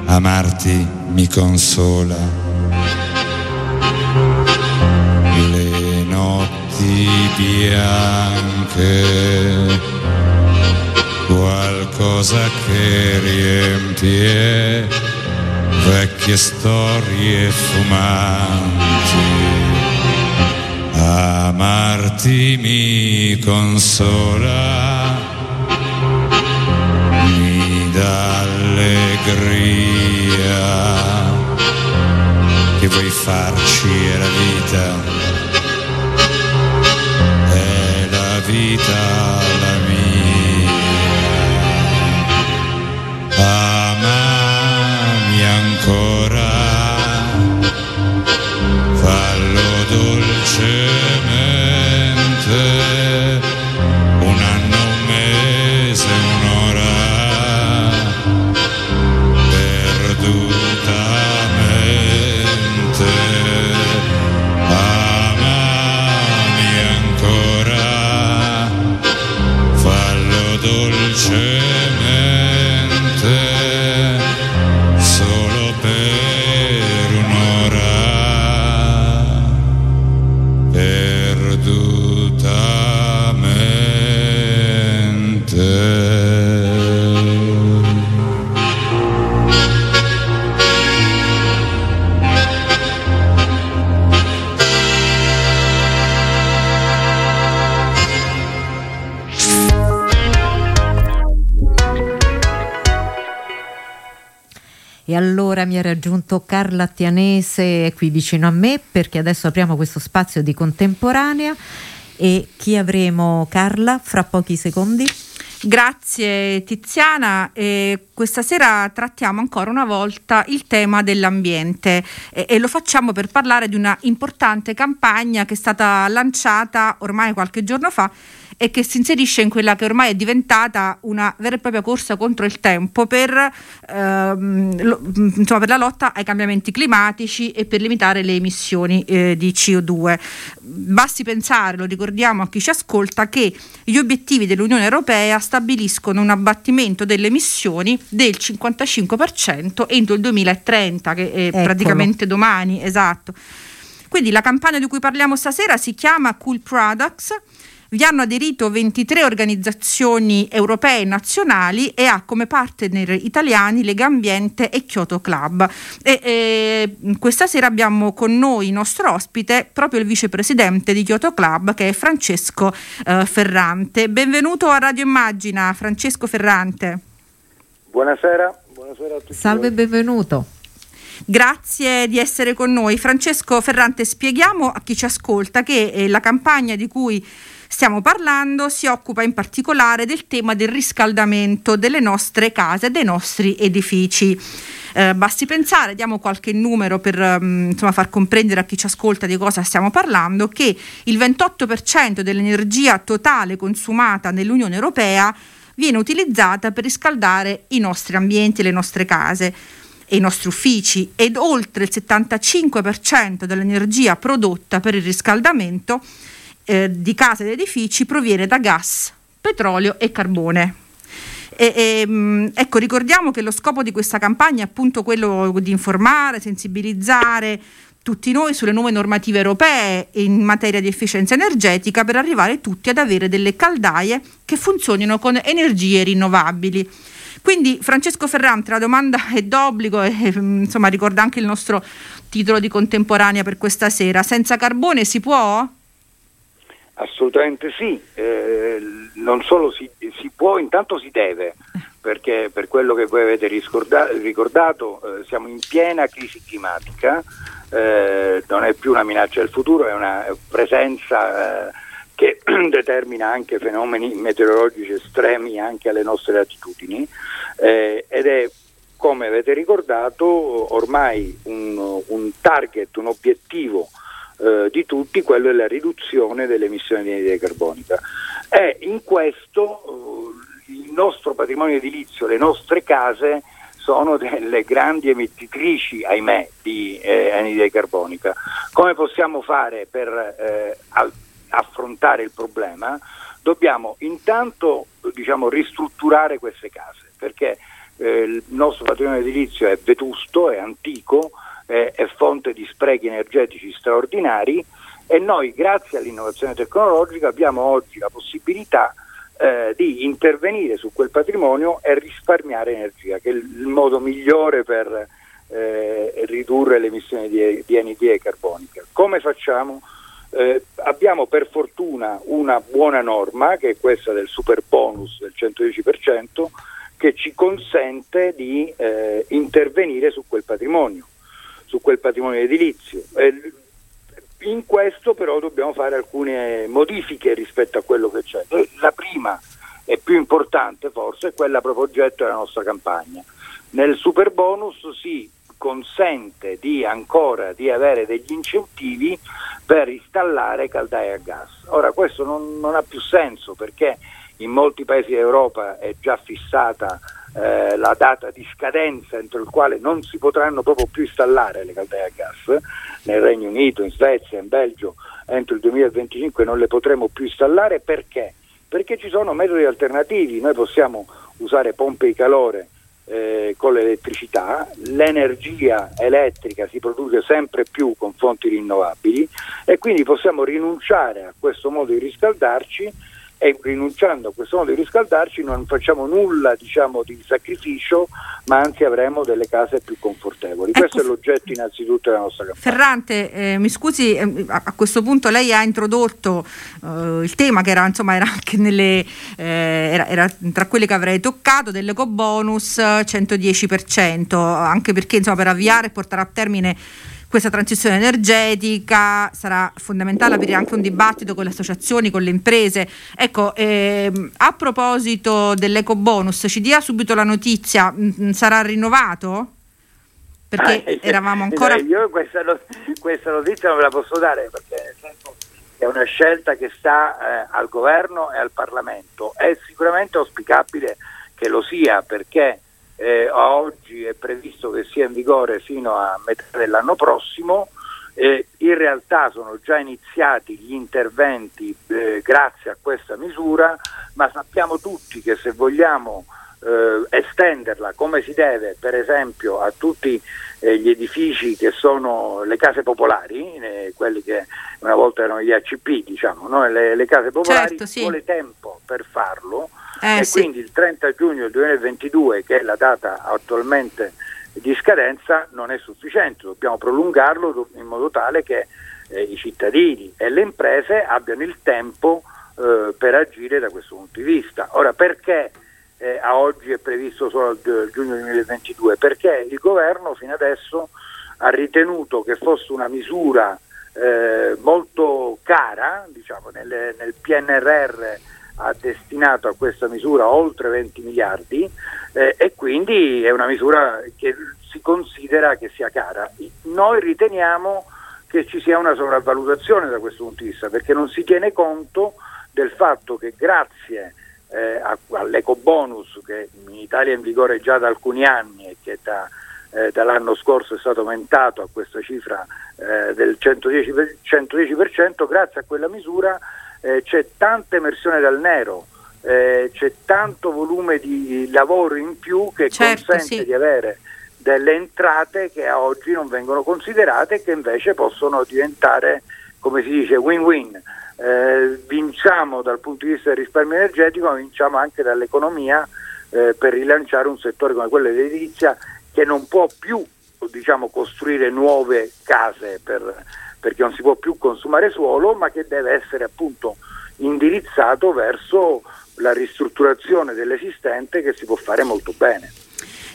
Amarti mi consola. Notti bianche, qualcosa che riempie vecchie storie fumanti. Amarti mi consola, mi dà allegria, che vuoi farci la vita, vita la mia. Amami ancora, fallo dolce ha raggiunto Carla Tianese qui vicino a me perché adesso apriamo questo spazio di contemporanea. E chi avremo? Carla fra pochi secondi? Grazie Tiziana, eh, questa sera trattiamo ancora una volta il tema dell'ambiente. Eh, e lo facciamo per parlare di una importante campagna che è stata lanciata ormai qualche giorno fa e che si inserisce in quella che ormai è diventata una vera e propria corsa contro il tempo per, ehm, lo, insomma, per la lotta ai cambiamenti climatici e per limitare le emissioni eh, di CO2. Basti pensare, lo ricordiamo a chi ci ascolta, che gli obiettivi dell'Unione Europea stabiliscono un abbattimento delle emissioni del 55% entro il 2030, che è Eccolo. praticamente domani, esatto. Quindi la campagna di cui parliamo stasera si chiama Cool Products vi hanno aderito 23 organizzazioni europee e nazionali e ha come partner italiani Lega Ambiente e Kyoto Club. E, e, questa sera abbiamo con noi il nostro ospite proprio il vicepresidente di Kyoto Club che è Francesco eh, Ferrante. Benvenuto a Radio Immagina, Francesco Ferrante. Buonasera, buonasera a tutti. Salve e benvenuto. Grazie di essere con noi. Francesco Ferrante, spieghiamo a chi ci ascolta che eh, la campagna di cui stiamo parlando si occupa in particolare del tema del riscaldamento delle nostre case, dei nostri edifici. Eh, basti pensare, diamo qualche numero per um, insomma, far comprendere a chi ci ascolta di cosa stiamo parlando, che il 28% dell'energia totale consumata nell'Unione Europea viene utilizzata per riscaldare i nostri ambienti, le nostre case e i nostri uffici ed oltre il 75% dell'energia prodotta per il riscaldamento eh, di case ed edifici proviene da gas, petrolio e carbone. E, e, mm, ecco, ricordiamo che lo scopo di questa campagna è appunto quello di informare, sensibilizzare tutti noi sulle nuove normative europee in materia di efficienza energetica per arrivare tutti ad avere delle caldaie che funzionino con energie rinnovabili. Quindi Francesco Ferrante, la domanda è d'obbligo e mm, insomma ricorda anche il nostro titolo di contemporanea per questa sera. Senza carbone si può? Assolutamente sì, eh, non solo si, si, può, intanto si deve, perché per quello che voi avete riscordato, ricordato eh, siamo in piena crisi climatica, eh, non è più una minaccia del futuro, è una presenza eh, che determina anche fenomeni meteorologici estremi anche alle nostre latitudini eh, ed è come avete ricordato ormai un, un target, un obiettivo eh, di tutti, quello della riduzione delle emissioni di anidride carbonica. E in questo eh, il nostro patrimonio edilizio, le nostre case sono delle grandi emettitrici, ahimè, di eh, anidride carbonica. Come possiamo fare per eh, affrontare il problema? Dobbiamo intanto diciamo, ristrutturare queste case, perché eh, il nostro patrimonio edilizio è vetusto, è antico, eh, è fonte di sprechi energetici straordinari e noi grazie all'innovazione tecnologica abbiamo oggi la possibilità eh, di intervenire su quel patrimonio e risparmiare energia, che è il modo migliore per eh, ridurre le emissioni di, di anidride carbonica. Come facciamo? Eh, abbiamo per fortuna una buona norma, che è questa del super bonus del 110%, che ci consente di eh, intervenire su quel patrimonio, su quel patrimonio edilizio. Eh, in questo però dobbiamo fare alcune modifiche rispetto a quello che c'è. La prima e più importante forse è quella proprio oggetto della nostra campagna. Nel super bonus si consente di ancora di avere degli incentivi per installare caldaie a gas. Ora questo non, non ha più senso perché in molti paesi d'Europa è già fissata eh, la data di scadenza entro il quale non si potranno proprio più installare le caldaie a gas, nel Regno Unito, in Svezia, in Belgio entro il 2025 non le potremo più installare. Perché? Perché ci sono metodi alternativi, noi possiamo usare pompe di calore eh, con l'elettricità, l'energia elettrica si produce sempre più con fonti rinnovabili e quindi possiamo rinunciare a questo modo di riscaldarci e rinunciando a questo modo di riscaldarci non facciamo nulla diciamo, di sacrificio, ma anzi avremo delle case più confortevoli. Ecco, questo è l'oggetto innanzitutto della nostra campagna. Ferrante, eh, mi scusi, eh, a questo punto lei ha introdotto eh, il tema che era, insomma, era anche nelle, eh, era, era, tra quelle che avrei toccato dell'eco bonus 110%, anche perché insomma, per avviare e portare a termine questa transizione energetica, sarà fondamentale aprire anche un dibattito con le associazioni, con le imprese. Ecco, ehm, a proposito dell'eco bonus, ci dia subito la notizia, mh, mm, mm, sarà rinnovato? Perché ah, eravamo ancora... Io questa, questa, notizia non ve la posso dare perché è una scelta che sta eh, al governo e al Parlamento. È sicuramente auspicabile che lo sia perché eh, oggi è previsto che sia in vigore fino a metà dell'anno prossimo, eh, in realtà sono già iniziati gli interventi eh, grazie a questa misura, ma sappiamo tutti che se vogliamo eh, estenderla come si deve, per esempio a tutti gli edifici che sono le case popolari, eh, quelli che una volta erano gli ACP, diciamo, no? le, le, case popolari, certo, sì. vuole tempo per farlo eh, e sì. quindi il 30 giugno 2022, che è la data attualmente di scadenza, non è sufficiente, dobbiamo prolungarlo in modo tale che eh, i cittadini e le imprese abbiano il tempo eh, per agire da questo punto di vista. Ora perché eh, a oggi è previsto solo il giugno 2022? Perché il governo fino adesso ha ritenuto che fosse una misura eh, molto cara, diciamo, nel, nel PNRR ha destinato a questa misura oltre 20 miliardi eh, e quindi è una misura che si considera che sia cara. Noi riteniamo che ci sia una sopravvalutazione da questo punto di vista, perché non si tiene conto del fatto che grazie eh, all'eco bonus che in Italia è in vigore già da alcuni anni e che da, eh, dall'anno scorso è stato aumentato a questa cifra eh, del 110%, 110%, grazie a quella misura eh, c'è tanta emersione dal nero, eh, c'è tanto volume di lavoro in più che Certo, consente sì. di avere delle entrate che a oggi non vengono considerate e che invece possono diventare, come si dice, win-win. Eh, vinciamo dal punto di vista del risparmio energetico, ma vinciamo anche dall'economia eh, per rilanciare un settore come quello dell'edilizia che non può più diciamo, costruire nuove case per- perché non si può più consumare suolo, ma che deve essere appunto indirizzato verso la ristrutturazione dell'esistente che si può fare molto bene.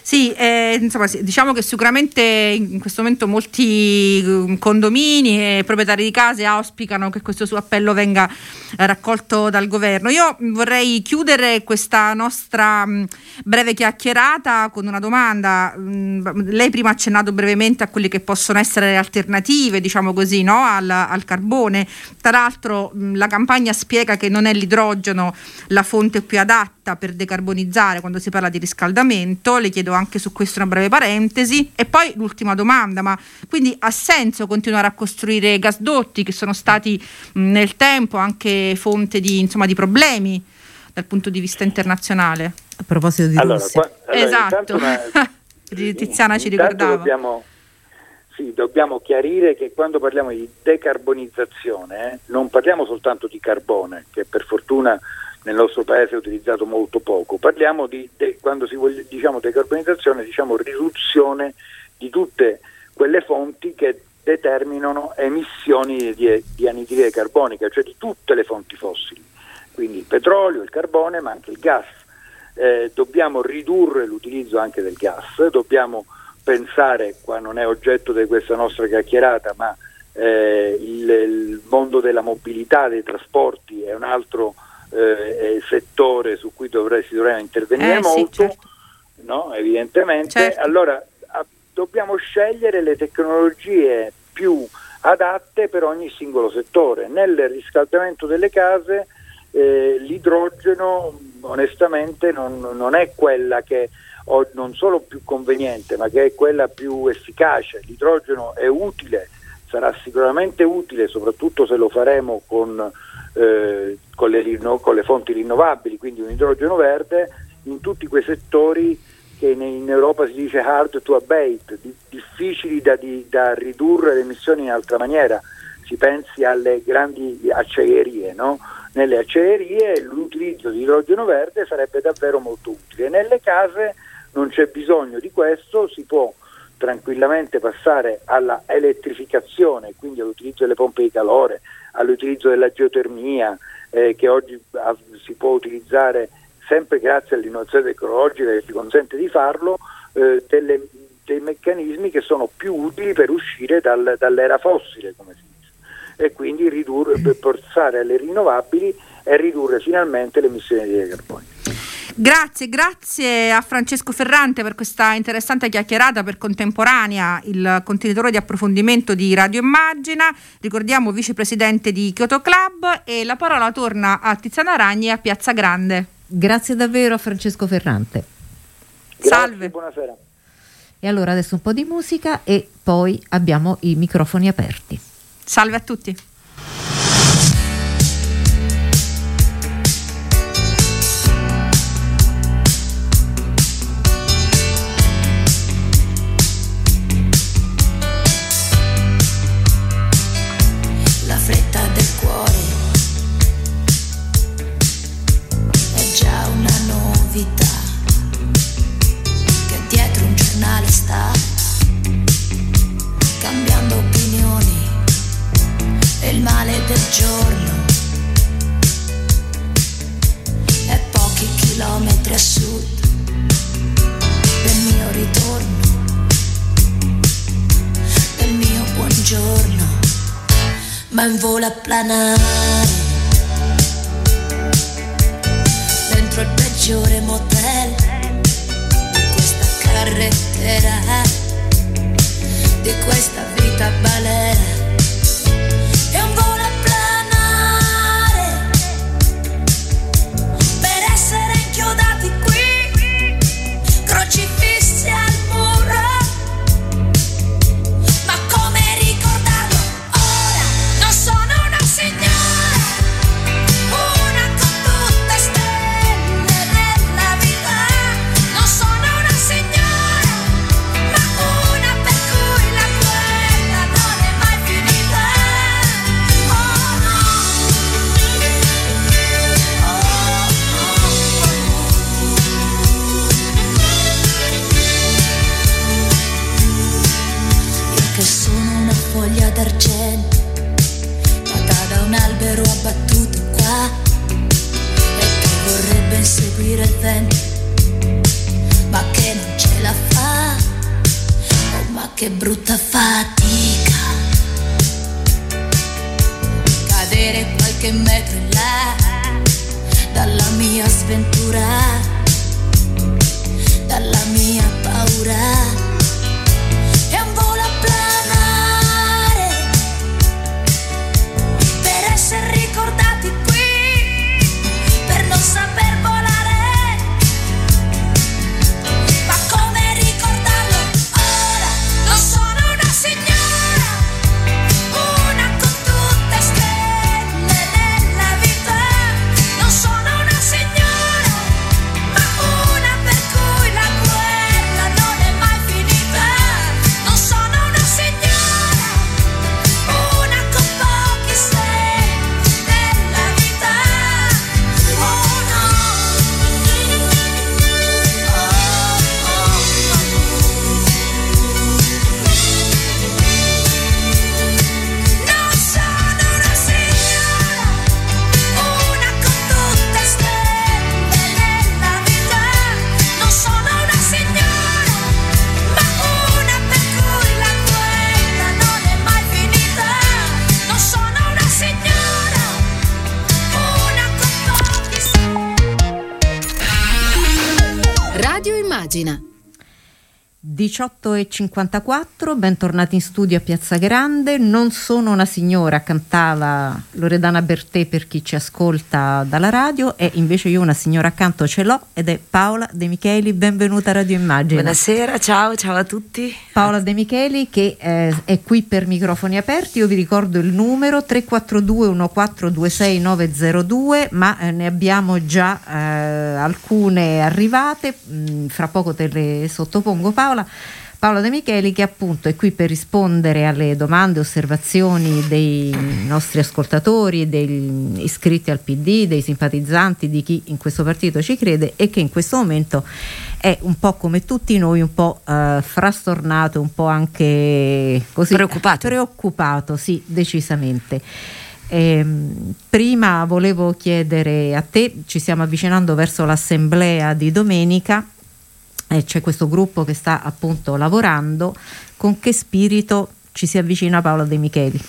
Sì, eh, insomma, diciamo che sicuramente in questo momento molti eh, condomini e proprietari di case auspicano che questo suo appello venga raccolto dal governo. Io vorrei chiudere questa nostra mh, breve chiacchierata con una domanda. Mh, lei prima ha accennato brevemente a quelle che possono essere le alternative, diciamo così, no? al, al carbone. Tra l'altro mh, la campagna spiega che non è l'idrogeno la fonte più adatta per decarbonizzare quando si parla di riscaldamento. Le chiedo anche su questo una breve parentesi. E poi l'ultima domanda, ma quindi ha senso continuare a costruire gasdotti che sono stati nel tempo anche fonte di, insomma, di problemi dal punto di vista internazionale? A proposito di Allora, Russia. qua- allora, esatto. una- Tiziana ci ricordava. Dobbiamo, sì, dobbiamo chiarire che quando parliamo di decarbonizzazione eh, non parliamo soltanto di carbone, che per fortuna nel nostro paese è utilizzato molto poco, parliamo di, de- quando si voglia, diciamo decarbonizzazione, diciamo riduzione di tutte quelle fonti che determinano emissioni di, di anidride carbonica, cioè di tutte le fonti fossili, quindi il petrolio, il carbone, ma anche il gas. Eh, dobbiamo ridurre l'utilizzo anche del gas, dobbiamo pensare, qua non è oggetto di questa nostra chiacchierata, ma eh, il, il mondo della mobilità, dei trasporti è un altro eh, settore su cui dovrei, si dovrebbe intervenire Eh, sì, molto, certo. no? evidentemente. Certo. Allora dobbiamo scegliere le tecnologie più adatte per ogni singolo settore. Nel riscaldamento delle case eh, l'idrogeno onestamente non, non è quella che ho non solo più conveniente, ma che è quella più efficace. L'idrogeno è utile, sarà sicuramente utile, soprattutto se lo faremo con, eh, con, le, con le fonti rinnovabili, quindi un idrogeno verde in tutti quei settori che in, Europa si dice hard to abate, di- difficili da, di- da ridurre le emissioni in altra maniera. Si pensi alle grandi acciaierie, no? Nelle acciaierie l'utilizzo di idrogeno verde sarebbe davvero molto utile. Nelle case non c'è bisogno di questo, si può tranquillamente passare alla elettrificazione, quindi all'utilizzo delle pompe di calore, all'utilizzo della geotermia, eh, che oggi si può utilizzare sempre grazie all'innovazione tecnologica che ci consente di farlo, eh, delle- dei meccanismi che sono più utili per uscire dal- dall'era fossile, come si dice, e quindi ridurre, per passare alle rinnovabili e ridurre finalmente le emissioni di carbonio. Grazie, grazie a Francesco Ferrante per questa interessante chiacchierata per contemporanea, il contenitore di approfondimento di Radio Immagina, ricordiamo vicepresidente di Kyoto Club e la parola torna a Tiziana Ragni a Piazza Grande. Grazie davvero a Francesco Ferrante. Grazie, Salve. Buonasera. E allora adesso un po' di musica e poi abbiamo i microfoni aperti. Salve a tutti. Giorno è pochi chilometri a sud del mio ritorno del mio buongiorno ma in volo a planare il peggiore motel di questa carrettera di questa vita balera. 18.54, bentornati in studio a Piazza Grande. Non sono una signora, cantava Loredana Bertè per chi ci ascolta dalla radio, e invece io una signora accanto ce l'ho ed è Paola De Micheli. Benvenuta a Radio Immagine. Buonasera, ciao, ciao a tutti. Paola De Micheli che eh, è qui per microfoni aperti, io vi ricordo il numero 342 1426 902, ma eh, ne abbiamo già eh, alcune arrivate, Mm, fra poco te le sottopongo Paola. Paola De Micheli che appunto è qui per rispondere alle domande, osservazioni dei nostri ascoltatori, degli iscritti al PD, dei simpatizzanti, di chi in questo partito ci crede e che in questo momento è un po' come tutti noi, un po' eh, frastornato, un po' anche così Preoccupato. Preoccupato, sì, decisamente. Ehm, prima volevo chiedere a te, ci stiamo avvicinando verso l'assemblea di domenica e c'è questo gruppo che sta appunto lavorando, con che spirito ci si avvicina Paola De Micheli?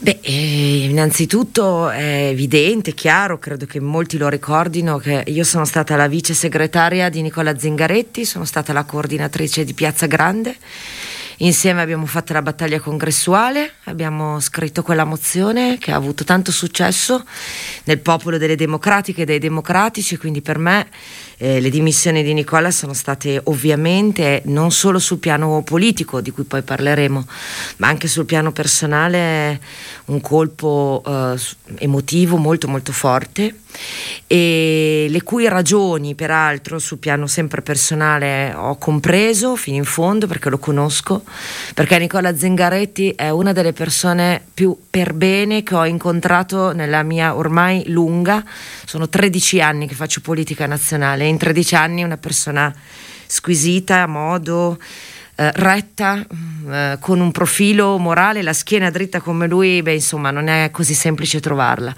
Beh, eh, innanzitutto è evidente, chiaro, credo che molti lo ricordino, che io sono stata la vice segretaria di Nicola Zingaretti, sono stata la coordinatrice di Piazza Grande. Insieme abbiamo fatto la battaglia congressuale, abbiamo scritto quella mozione che ha avuto tanto successo nel popolo delle democratiche e dei democratici, quindi per me eh, le dimissioni di Nicola sono state ovviamente non solo sul piano politico, di cui poi parleremo, ma anche sul piano personale un colpo eh, emotivo molto molto forte. E le cui ragioni peraltro sul piano sempre personale ho compreso fino in fondo perché lo conosco, perché Nicola Zengaretti è una delle persone più per bene che ho incontrato nella mia ormai lunga, sono 13 anni che faccio politica nazionale, in 13 anni una persona squisita, a modo, eh, retta, mm, eh, con un profilo morale, la schiena dritta come lui, beh insomma non è così semplice trovarla.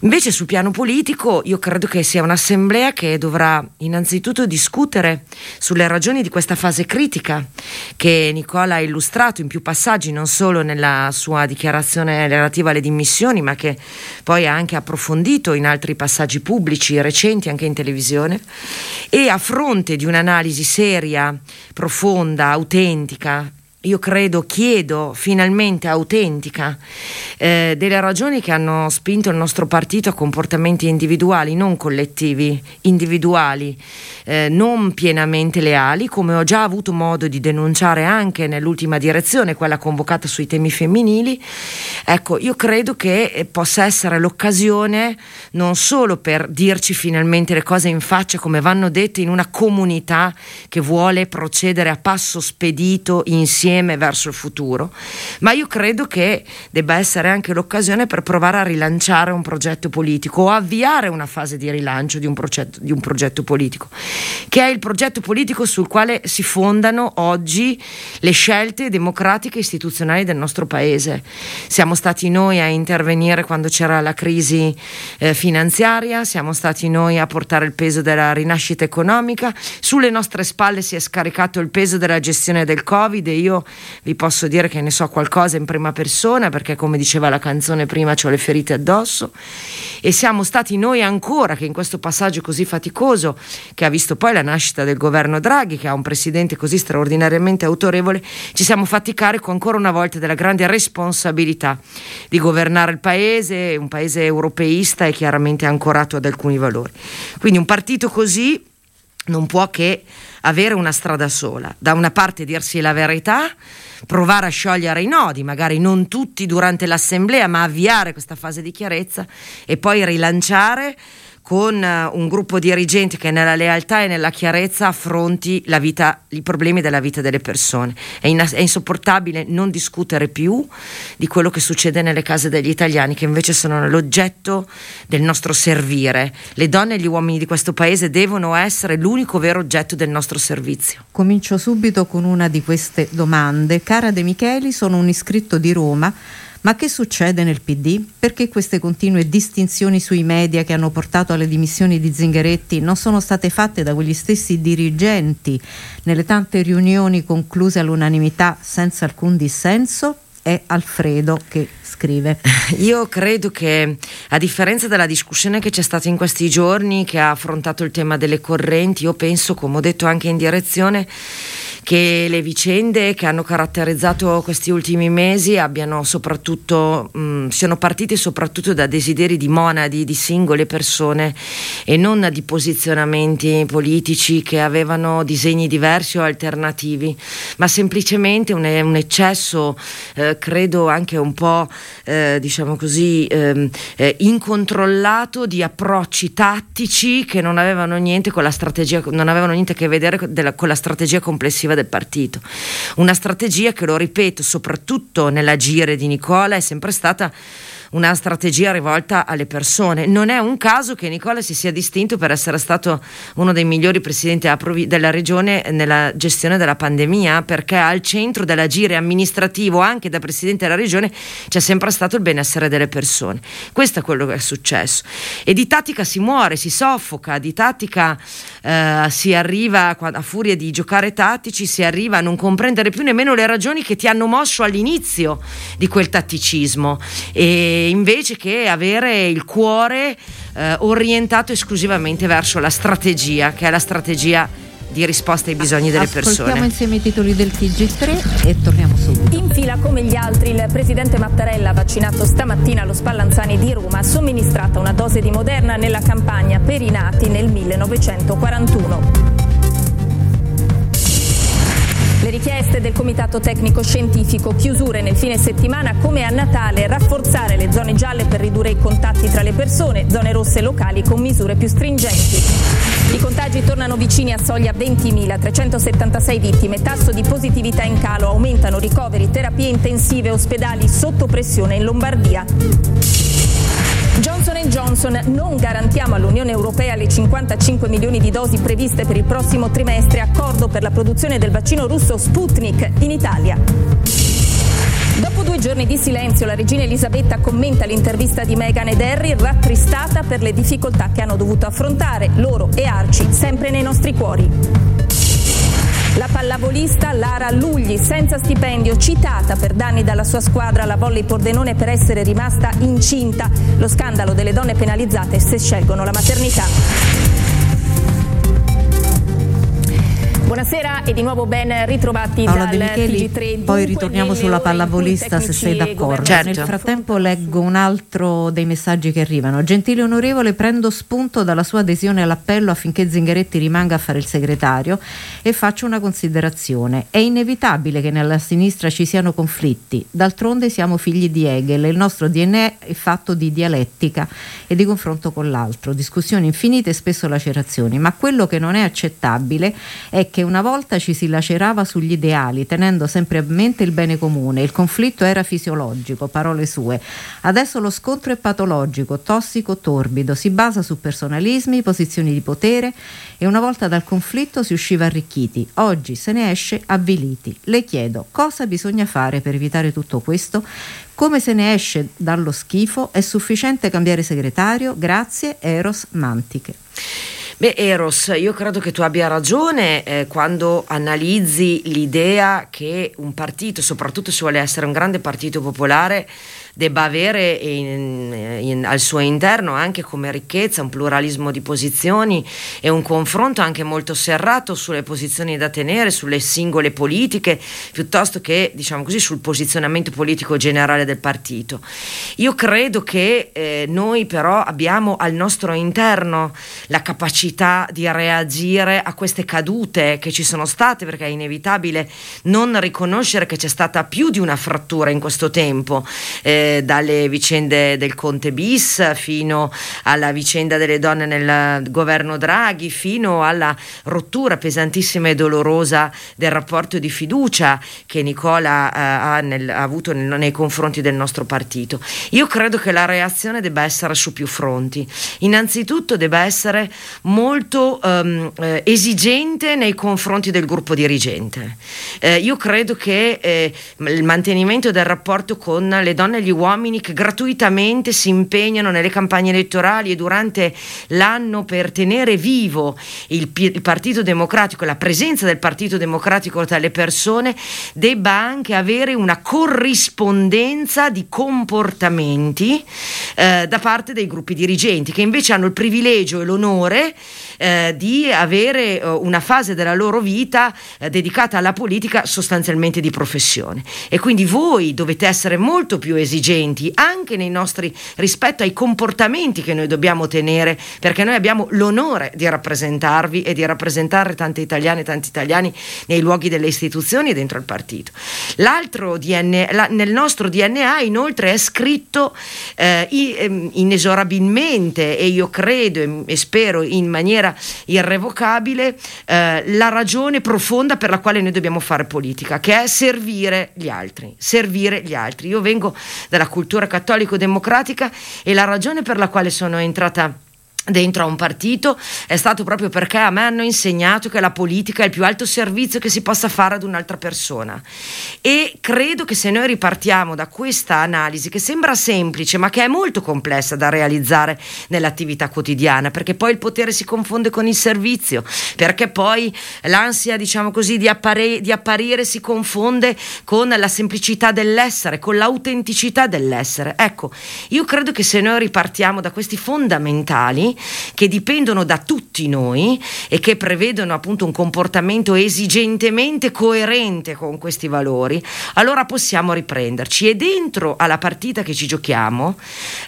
Invece sul piano politico io credo che sia un'assemblea che dovrà innanzitutto discutere sulle ragioni di questa fase critica che Nicola ha illustrato in più passaggi, non solo nella sua dichiarazione relativa alle dimissioni, ma che poi ha anche approfondito in altri passaggi pubblici recenti anche in televisione e a fronte di un'analisi seria, profonda, autentica io credo, chiedo finalmente autentica eh, delle ragioni che hanno spinto il nostro partito a comportamenti individuali, non collettivi, individuali, eh, non pienamente leali, come ho già avuto modo di denunciare anche nell'ultima direzione, quella convocata sui temi femminili. Ecco, io credo che eh, possa essere l'occasione non solo per dirci finalmente le cose in faccia come vanno dette in una comunità che vuole procedere a passo spedito insieme verso il futuro, ma io credo che debba essere anche l'occasione per provare a rilanciare un progetto politico o avviare una fase di rilancio di un, progetto, di un progetto politico, che è il progetto politico sul quale si fondano oggi le scelte democratiche e istituzionali del nostro paese. Siamo stati noi a intervenire quando c'era la crisi eh, finanziaria, siamo stati noi a portare il peso della rinascita economica, sulle nostre spalle si è scaricato il peso della gestione del Covid e io vi posso dire che ne so qualcosa in prima persona perché come diceva la canzone prima ho le ferite addosso e siamo stati noi ancora che in questo passaggio così faticoso che ha visto poi la nascita del governo Draghi che ha un presidente così straordinariamente autorevole ci siamo fatti carico ancora una volta della grande responsabilità di governare il paese, un paese europeista e chiaramente ancorato ad alcuni valori. Quindi un partito così non può che avere una strada sola. Da una parte dirsi la verità, provare a sciogliere i nodi, magari non tutti durante l'assemblea, ma avviare questa fase di chiarezza e poi rilanciare con eh, un gruppo dirigente che nella lealtà e nella chiarezza affronti vita, i problemi della vita delle persone. È, in- è insopportabile non discutere più di quello che succede nelle case degli italiani, che invece sono l'oggetto del nostro servire. Le donne e gli uomini di questo paese devono essere l'unico vero oggetto del nostro servizio. Comincio subito con una di queste domande. Cara De Micheli, sono un iscritto di Roma. Ma che succede nel PD? Perché queste continue distinzioni sui media che hanno portato alle dimissioni di Zingaretti non sono state fatte da quegli stessi dirigenti nelle tante riunioni concluse all'unanimità senza alcun dissenso? È Alfredo che scrive. Io credo che, a differenza della discussione che c'è stata in questi giorni, che ha affrontato il tema delle correnti, io penso, come ho detto anche in direzione, che le vicende che hanno caratterizzato questi ultimi mesi mh, siano partite soprattutto da desideri di monadi di singole persone e non di posizionamenti politici che avevano disegni diversi o alternativi, ma semplicemente un, un eccesso, eh, credo anche un po' eh, diciamo così ehm, eh, incontrollato di approcci tattici che non avevano niente con la strategia, non avevano niente a che vedere con la strategia complessiva del partito. Una strategia che, lo ripeto, soprattutto nell'agire di Nicola è sempre stata una strategia rivolta alle persone. Non è un caso che Nicola si sia distinto per essere stato uno dei migliori presidenti della regione nella gestione della pandemia, perché al centro dell'agire amministrativo, anche da presidente della regione, c'è sempre stato il benessere delle persone. Questo è quello che è successo. E di tattica si muore, si soffoca, di tattica eh, si arriva, a furia di giocare tattici, si arriva a non comprendere più nemmeno le ragioni che ti hanno mosso all'inizio di quel tatticismo. E invece che avere il cuore eh, orientato esclusivamente verso la strategia, che è la strategia di risposta ai bisogni delle Ascoltiamo persone. insieme i titoli del TG3 e torniamo subito. In fila come gli altri, il presidente Mattarella, vaccinato stamattina allo Spallanzani di Roma, ha somministrata una dose di Moderna nella campagna per i nati nel 1941. Le richieste del Comitato Tecnico Scientifico, chiusure nel fine settimana come a Natale, rafforzare le zone gialle per ridurre i contatti tra le persone, zone rosse locali con misure più stringenti. I contagi tornano vicini a soglia 20.000, 376 vittime, tasso di positività in calo, aumentano ricoveri, terapie intensive, ospedali sotto pressione in Lombardia. Johnson Johnson non garantiamo all'Unione Europea le 55 milioni di dosi previste per il prossimo trimestre, accordo per la produzione del vaccino russo Sputnik in Italia. Dopo due giorni di silenzio, la regina Elisabetta commenta l'intervista di Meghan ed Harry, rattristata per le difficoltà che hanno dovuto affrontare, loro e Arci, sempre nei nostri cuori. La pallavolista Lara Lugli, senza stipendio, citata per danni dalla sua squadra alla volley Pordenone per essere rimasta incinta. Lo scandalo delle donne penalizzate se scelgono la maternità. Buonasera e di nuovo ben ritrovati Paola dal Micheli, TG3. poi ritorniamo sulla pallavolista se sei d'accordo. Certo. Nel frattempo leggo un altro dei messaggi che arrivano. Gentile onorevole, prendo spunto dalla sua adesione all'appello affinché Zingaretti rimanga a fare il segretario e faccio una considerazione. È inevitabile che nella sinistra ci siano conflitti, d'altronde siamo figli di Hegel e il nostro DNA è fatto di dialettica e di confronto con l'altro, discussioni infinite e spesso lacerazioni, ma quello che non è accettabile è che una volta ci si lacerava sugli ideali, tenendo sempre a mente il bene comune, il conflitto era fisiologico, parole sue. Adesso lo scontro è patologico, tossico, torbido, si basa su personalismi, posizioni di potere e una volta dal conflitto si usciva arricchiti, oggi se ne esce avviliti. Le chiedo cosa bisogna fare per evitare tutto questo? Come se ne esce dallo schifo? È sufficiente cambiare segretario? Grazie, Eros Mantiche. Beh, Eros, io credo che tu abbia ragione eh, quando analizzi l'idea che un partito, soprattutto se vuole essere un grande partito popolare, debba avere in- in- al suo interno anche come ricchezza un pluralismo di posizioni e un confronto anche molto serrato sulle posizioni da tenere, sulle singole politiche, piuttosto che diciamo così sul posizionamento politico generale del partito. Io credo che eh, noi però abbiamo al nostro interno la capacità di reagire a queste cadute che ci sono state, perché è inevitabile non riconoscere che c'è stata più di una frattura in questo tempo. Eh, dalle vicende del Conte bis fino alla vicenda delle donne nel governo Draghi fino alla rottura pesantissima e dolorosa del rapporto di fiducia che Nicola eh, ha, nel- ha avuto nel- nei confronti del nostro partito. Io credo che la reazione debba essere su più fronti. Innanzitutto debba essere molto ehm, eh, esigente nei confronti del gruppo dirigente. Eh, io credo che eh, il mantenimento del rapporto con le donne e gli uomini che gratuitamente si impegnano nelle campagne elettorali e durante l'anno per tenere vivo il, il Partito Democratico, la presenza del Partito Democratico tra le persone, debba anche avere una corrispondenza di comportamenti eh, da parte dei gruppi dirigenti che invece hanno il privilegio e l'onore eh, di avere eh, una fase della loro vita eh, dedicata alla politica sostanzialmente di professione. E quindi voi dovete essere molto più esigenti anche nei nostri rispetto ai comportamenti che noi dobbiamo tenere perché noi abbiamo l'onore di rappresentarvi e di rappresentare tante italiane e tanti italiani nei luoghi delle istituzioni e dentro il partito. L'altro DNA, la- nel nostro DNA inoltre è scritto eh, ehm, inesorabilmente e io credo e, e spero in maniera irrevocabile eh, la ragione profonda per la quale noi dobbiamo fare politica, che è servire gli altri, servire gli altri. Io vengo dalla cultura cattolico-democratica e la ragione per la quale sono entrata dentro a un partito è stato proprio perché a me hanno insegnato che la politica è il più alto servizio che si possa fare ad un'altra persona. E credo che se noi ripartiamo da questa analisi che sembra semplice ma che è molto complessa da realizzare nell'attività quotidiana perché poi il potere si confonde con il servizio perché poi l'ansia diciamo così di, appare- di apparire si confonde con la semplicità dell'essere con l'autenticità dell'essere. Ecco io credo che se noi ripartiamo da questi fondamentali che dipendono da tutti noi e che prevedono appunto un comportamento esigentemente coerente con questi valori, allora possiamo riprenderci. E dentro alla partita che ci giochiamo,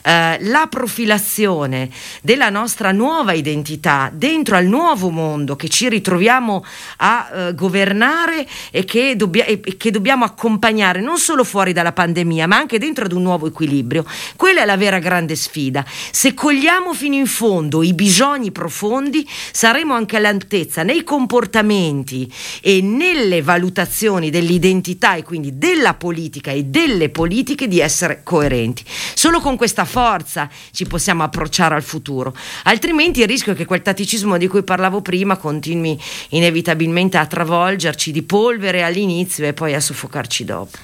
eh, la profilazione della nostra nuova identità, dentro al nuovo mondo che ci ritroviamo a eh, governare e che, dobbia- e che dobbiamo accompagnare non solo fuori dalla pandemia, ma anche dentro ad un nuovo equilibrio, quella è la vera grande sfida. Se cogliamo fino in fondo i bisogni profondi, saremo anche all'altezza nei comportamenti e nelle valutazioni dell'identità e quindi della politica e delle politiche di essere coerenti. Solo con questa forza ci possiamo approcciare al futuro, altrimenti il rischio è che quel tatticismo di cui parlavo prima continui inevitabilmente a travolgerci di polvere all'inizio e poi a soffocarci dopo.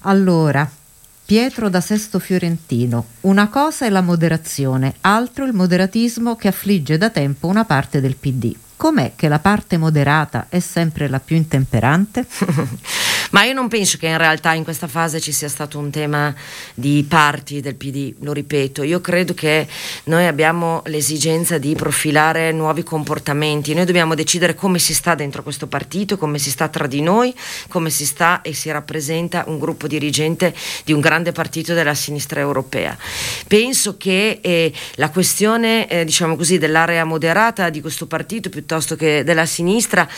Allora, Pietro da Sesto Fiorentino, una cosa è la moderazione, altro il moderatismo che affligge da tempo una parte del PD. Com'è che la parte moderata è sempre la più intemperante? Ma io non penso che in realtà in questa fase ci sia stato un tema di parti del PD, lo ripeto, io credo che noi abbiamo l'esigenza di profilare nuovi comportamenti, noi dobbiamo decidere come si sta dentro questo partito, come si sta tra di noi, come si sta e si rappresenta un gruppo dirigente di un grande partito della sinistra europea. Penso che eh, la questione eh, diciamo così, dell'area moderata di questo partito piuttosto che della sinistra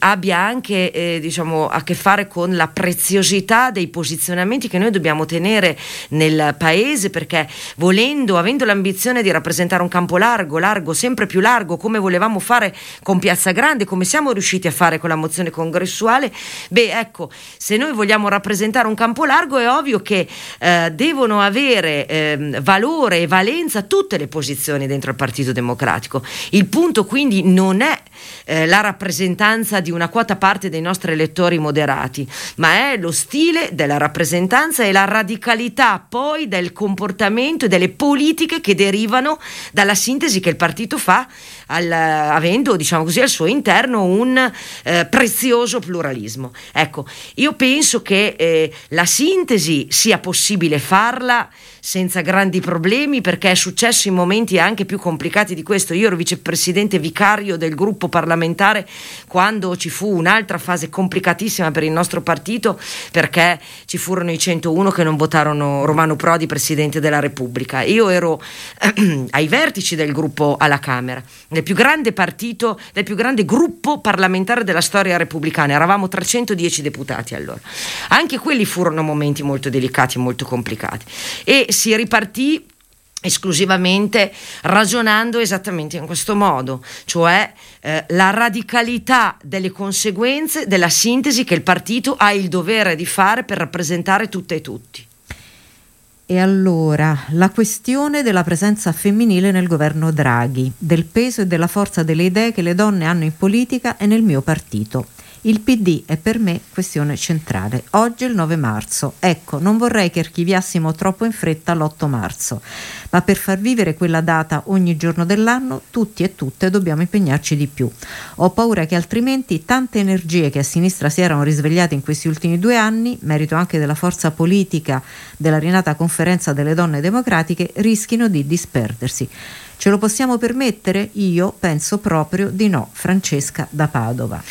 abbia anche eh, diciamo, a che fare con la preziosità dei posizionamenti che noi dobbiamo tenere nel paese perché volendo, avendo l'ambizione di rappresentare un campo largo, largo, sempre più largo, come volevamo fare con Piazza Grande, come siamo riusciti a fare con la mozione congressuale, beh ecco, se noi vogliamo rappresentare un campo largo è ovvio che eh, devono avere ehm, valore e valenza tutte le posizioni dentro il Partito Democratico. Il punto quindi non è eh, la rappresentanza di una quota parte dei nostri elettori moderati, ma è lo stile della rappresentanza e la radicalità poi del comportamento e delle politiche che derivano dalla sintesi che il partito fa al, avendo diciamo così al suo interno un eh, prezioso pluralismo. Ecco, io penso che eh, la sintesi sia possibile farla senza grandi problemi perché è successo in momenti anche più complicati di questo. Io ero vicepresidente vicario del gruppo parlamentare quando ci fu un'altra fase complicatissima per il nostro partito perché ci furono i 101 che non votarono Romano Prodi presidente della Repubblica. Io ero ai vertici del gruppo alla Camera, nel più grande partito, nel più grande gruppo parlamentare della storia repubblicana. Eravamo 310 deputati allora. Anche quelli furono momenti molto delicati e molto complicati. E si ripartì esclusivamente ragionando esattamente in questo modo, cioè eh, la radicalità delle conseguenze della sintesi che il partito ha il dovere di fare per rappresentare tutte e tutti. E allora la questione della presenza femminile nel governo Draghi, del peso e della forza delle idee che le donne hanno in politica e nel mio partito. Il PD è per me questione centrale. Oggi è il 9 marzo. Ecco, non vorrei che archiviassimo troppo in fretta l'8 marzo, ma per far vivere quella data ogni giorno dell'anno, tutti e tutte dobbiamo impegnarci di più. Ho paura che altrimenti tante energie che a sinistra si erano risvegliate in questi ultimi due anni, merito anche della forza politica della rinata conferenza delle donne democratiche, rischino di disperdersi. Ce lo possiamo permettere? Io penso proprio di no. Francesca da Padova.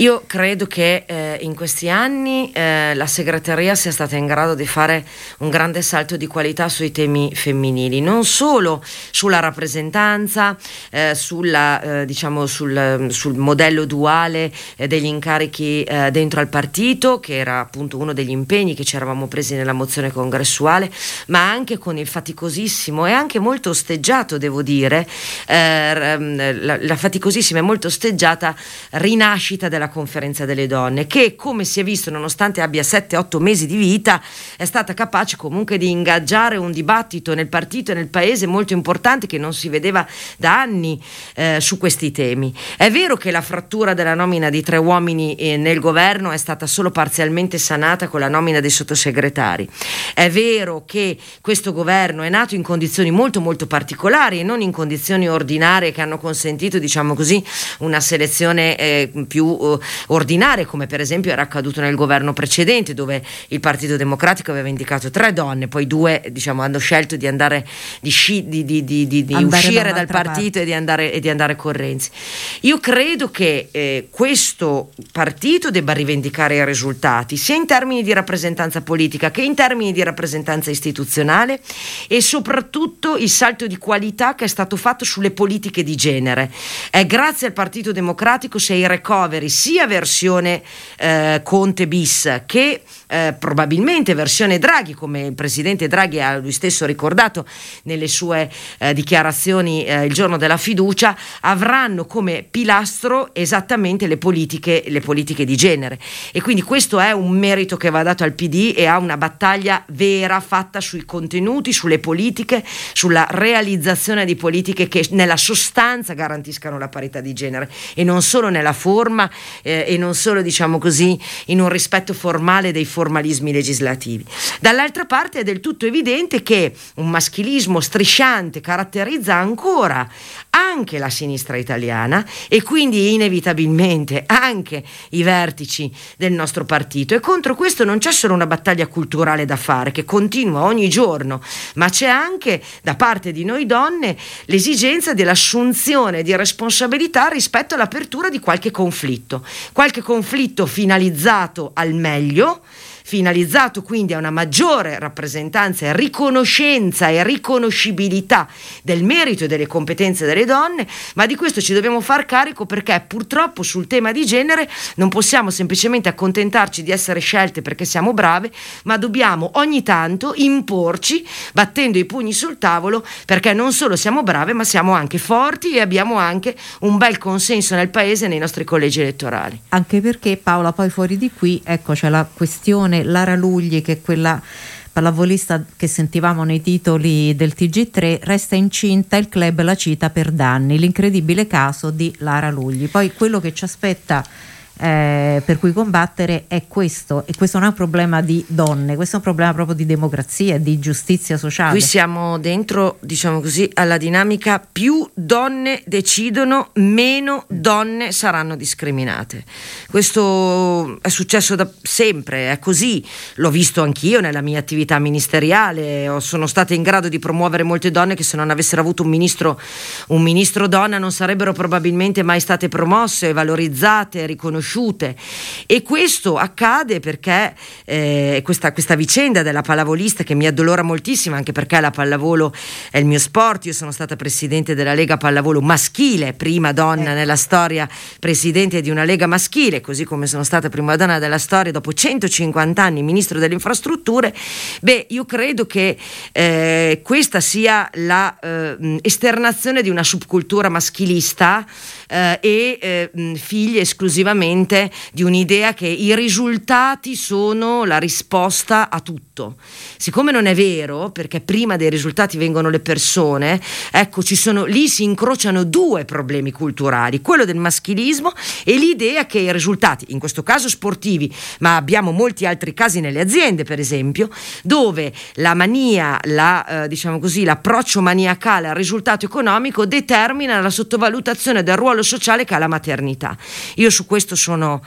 Io credo che eh, in questi anni eh, la segreteria sia stata in grado di fare un grande salto di qualità sui temi femminili, non solo sulla rappresentanza, eh, sulla, eh, diciamo sul, sul, modello duale eh, degli incarichi eh, dentro al partito, che era appunto uno degli impegni che ci eravamo presi nella mozione congressuale, ma anche con il faticosissimo e anche molto osteggiato, devo dire, la, la faticosissima e molto osteggiata rinascita della conferenza delle donne che come si è visto nonostante abbia 7-8 mesi di vita è stata capace comunque di ingaggiare un dibattito nel partito e nel paese molto importante che non si vedeva da anni eh, su questi temi. È vero che la frattura della nomina di tre uomini eh, nel governo è stata solo parzialmente sanata con la nomina dei sottosegretari. È vero che questo governo è nato in condizioni molto molto particolari e non in condizioni ordinarie che hanno consentito diciamo così una selezione eh, più eh, ordinarie, come per esempio era accaduto nel governo precedente, dove il Partito Democratico aveva indicato tre donne, poi due diciamo, hanno scelto di andare di, sci, di, di, uscire da dal partito e di, andare, e di, andare, con Renzi. Io credo che eh, questo partito debba rivendicare i risultati, sia in termini di rappresentanza politica che in termini di rappresentanza istituzionale e soprattutto il salto di qualità che è stato fatto sulle politiche di genere. È grazie al Partito Democratico se i recovery sia versione eh, Conte bis che eh, probabilmente versione Draghi, come il presidente Draghi ha lui stesso ricordato nelle sue eh, dichiarazioni eh, il giorno della fiducia, avranno come pilastro esattamente le politiche, le politiche di genere. E quindi questo è un merito che va dato al PD e ha una battaglia vera fatta sui contenuti, sulle politiche, sulla realizzazione di politiche che nella sostanza garantiscano la parità di genere e non solo nella forma eh, e non solo diciamo così in un rispetto formale dei formalismi legislativi. Dall'altra parte è del tutto evidente che un maschilismo strisciante caratterizza ancora anche la sinistra italiana e quindi inevitabilmente anche i vertici del nostro partito. E contro questo non c'è solo una battaglia culturale da fare che continua ogni giorno, ma c'è anche da parte di noi donne l'esigenza dell'assunzione di responsabilità rispetto all'apertura di qualche conflitto, qualche conflitto finalizzato al meglio finalizzato quindi a una maggiore rappresentanza e riconoscenza e riconoscibilità del merito e delle competenze delle donne, ma di questo ci dobbiamo far carico perché purtroppo sul tema di genere non possiamo semplicemente accontentarci di essere scelte perché siamo brave, ma dobbiamo ogni tanto imporci battendo i pugni sul tavolo perché non solo siamo brave, ma siamo anche forti e abbiamo anche un bel consenso nel paese e nei nostri collegi elettorali. Anche perché Paola, poi fuori di qui, ecco c'è la questione Lara Lugli, che è quella pallavolista che sentivamo nei titoli del TG3, resta incinta, il club la cita per danni, l'incredibile caso di Lara Lugli. Poi quello che ci aspetta eh, per cui combattere è questo e questo non è un problema di donne, questo è un problema proprio di democrazia, di giustizia sociale. Qui siamo dentro, diciamo così, alla dinamica più donne decidono, meno donne saranno discriminate. Questo è successo da sempre, è così. L'ho visto anch'io nella mia attività ministeriale, sono stata in grado di promuovere molte donne che se non avessero avuto un ministro, un ministro donna non sarebbero probabilmente mai state promosse, valorizzate, riconosciute e questo accade perché eh, questa, questa, vicenda della pallavolista che mi addolora moltissimo anche perché la pallavolo è il mio sport, io sono stata presidente della Lega Pallavolo maschile, prima donna nella storia presidente di una Lega maschile, così come sono stata prima donna della storia dopo 150 anni ministro delle infrastrutture, beh io credo che eh, questa sia la eh, esternazione di una subcultura maschilista eh, e eh, figlie esclusivamente di un'idea che i risultati sono la risposta a tutto. Siccome non è vero, perché prima dei risultati vengono le persone, ecco, ci sono, lì si incrociano due problemi culturali, quello del maschilismo e l'idea che i risultati, in questo caso sportivi, ma abbiamo molti altri casi nelle aziende, per esempio, dove la mania, la, eh, diciamo così, l'approccio maniacale al risultato economico determina la sottovalutazione del ruolo sociale che ha la maternità. Io su questo sono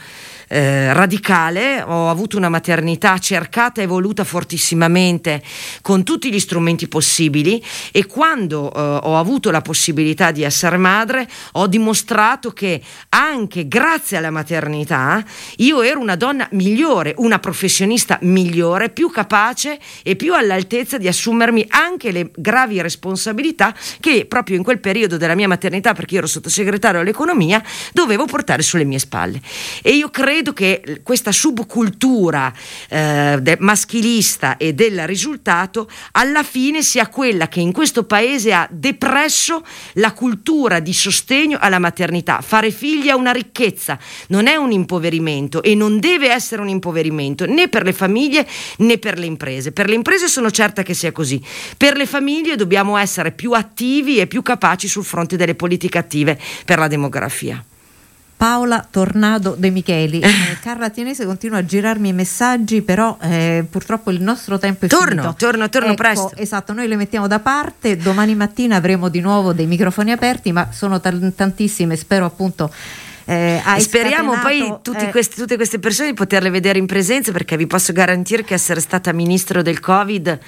eh, radicale, ho avuto una maternità cercata e voluta fortissimamente con tutti gli strumenti possibili e quando eh, ho avuto la possibilità di essere madre ho dimostrato che anche grazie alla maternità io ero una donna migliore, una professionista migliore, più capace e più all'altezza di assumermi anche le gravi responsabilità che proprio in quel periodo della mia maternità, perché io ero sottosegretario all'economia, dovevo portare sulle mie spalle. E io credo che questa subcultura eh, maschilista e del risultato alla fine sia quella che in questo paese ha depresso la cultura di sostegno alla maternità. Fare figli è una ricchezza, non è un impoverimento e non deve essere un impoverimento né per le famiglie né per le imprese. Per le imprese sono certa che sia così. Per le famiglie dobbiamo essere più attivi e più capaci sul fronte delle politiche attive per la demografia. Paola Tornado De Micheli. Eh, Carla Tienese continua a girarmi i messaggi, però eh, purtroppo il nostro tempo è torno, finito. Torno, torno ecco, presto. Esatto, noi le mettiamo da parte. Domani mattina avremo di nuovo dei microfoni aperti, ma sono t- tantissime, spero appunto. Eh, Speriamo poi eh, queste, tutte queste persone di poterle vedere in presenza perché vi posso garantire che essere stata ministro del Covid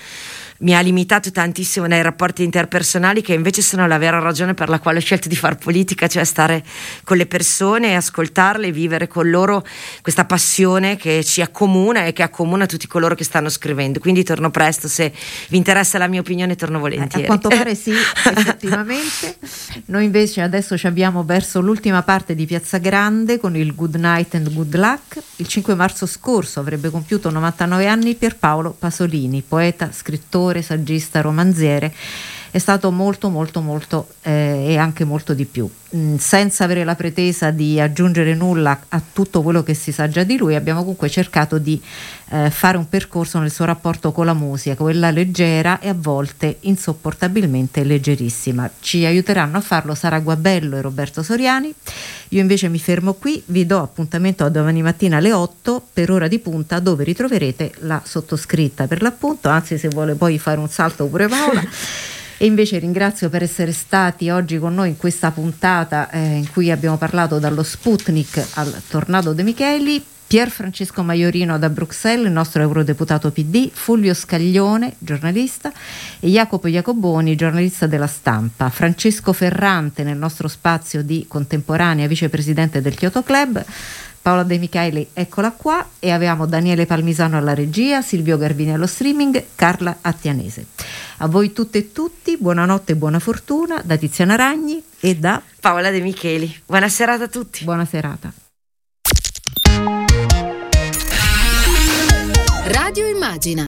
mi ha limitato tantissimo nei rapporti interpersonali che invece sono la vera ragione per la quale ho scelto di fare politica, cioè stare con le persone, ascoltarle, vivere con loro questa passione che ci accomuna e che accomuna tutti coloro che stanno scrivendo. Quindi torno presto, se vi interessa la mia opinione torno volentieri. A quanto pare sì, effettivamente. Noi invece adesso ci abbiamo verso l'ultima parte di Piazza Grande con il Good Night and Good Luck. Il 5 marzo scorso avrebbe compiuto 99 anni Pierpaolo Pasolini, poeta, scrittore, saggista, romanziere. È stato molto, molto, molto eh, e anche molto di più. Mm, senza avere la pretesa di aggiungere nulla a tutto quello che si sa già di lui, abbiamo comunque cercato di eh, fare un percorso nel suo rapporto con la musica, quella leggera e a volte insopportabilmente leggerissima. Ci aiuteranno a farlo Sara Guabello e Roberto Soriani. Io invece mi fermo qui, vi do appuntamento a domani mattina alle 8 per ora di punta dove ritroverete la sottoscritta per l'appunto, anzi se vuole poi fare un salto pure Paola. E invece ringrazio per essere stati oggi con noi in questa puntata eh, in cui abbiamo parlato dallo Sputnik al Tornado De Micheli. Pier Francesco Maiorino da Bruxelles, il nostro eurodeputato PD, Fulvio Scaglione, giornalista, e Jacopo Jacoboni, giornalista della stampa. Francesco Ferrante nel nostro spazio di contemporanea, vicepresidente del Kyoto Club. Paola De Micheli, eccola qua, e avevamo Daniele Palmisano alla regia, Silvio Garbini allo streaming, Carla Attianese. A voi tutte e tutti, buonanotte e buona fortuna da Tiziana Ragni e da Paola De Micheli. Buona serata a tutti. Buona serata. Radio Immagina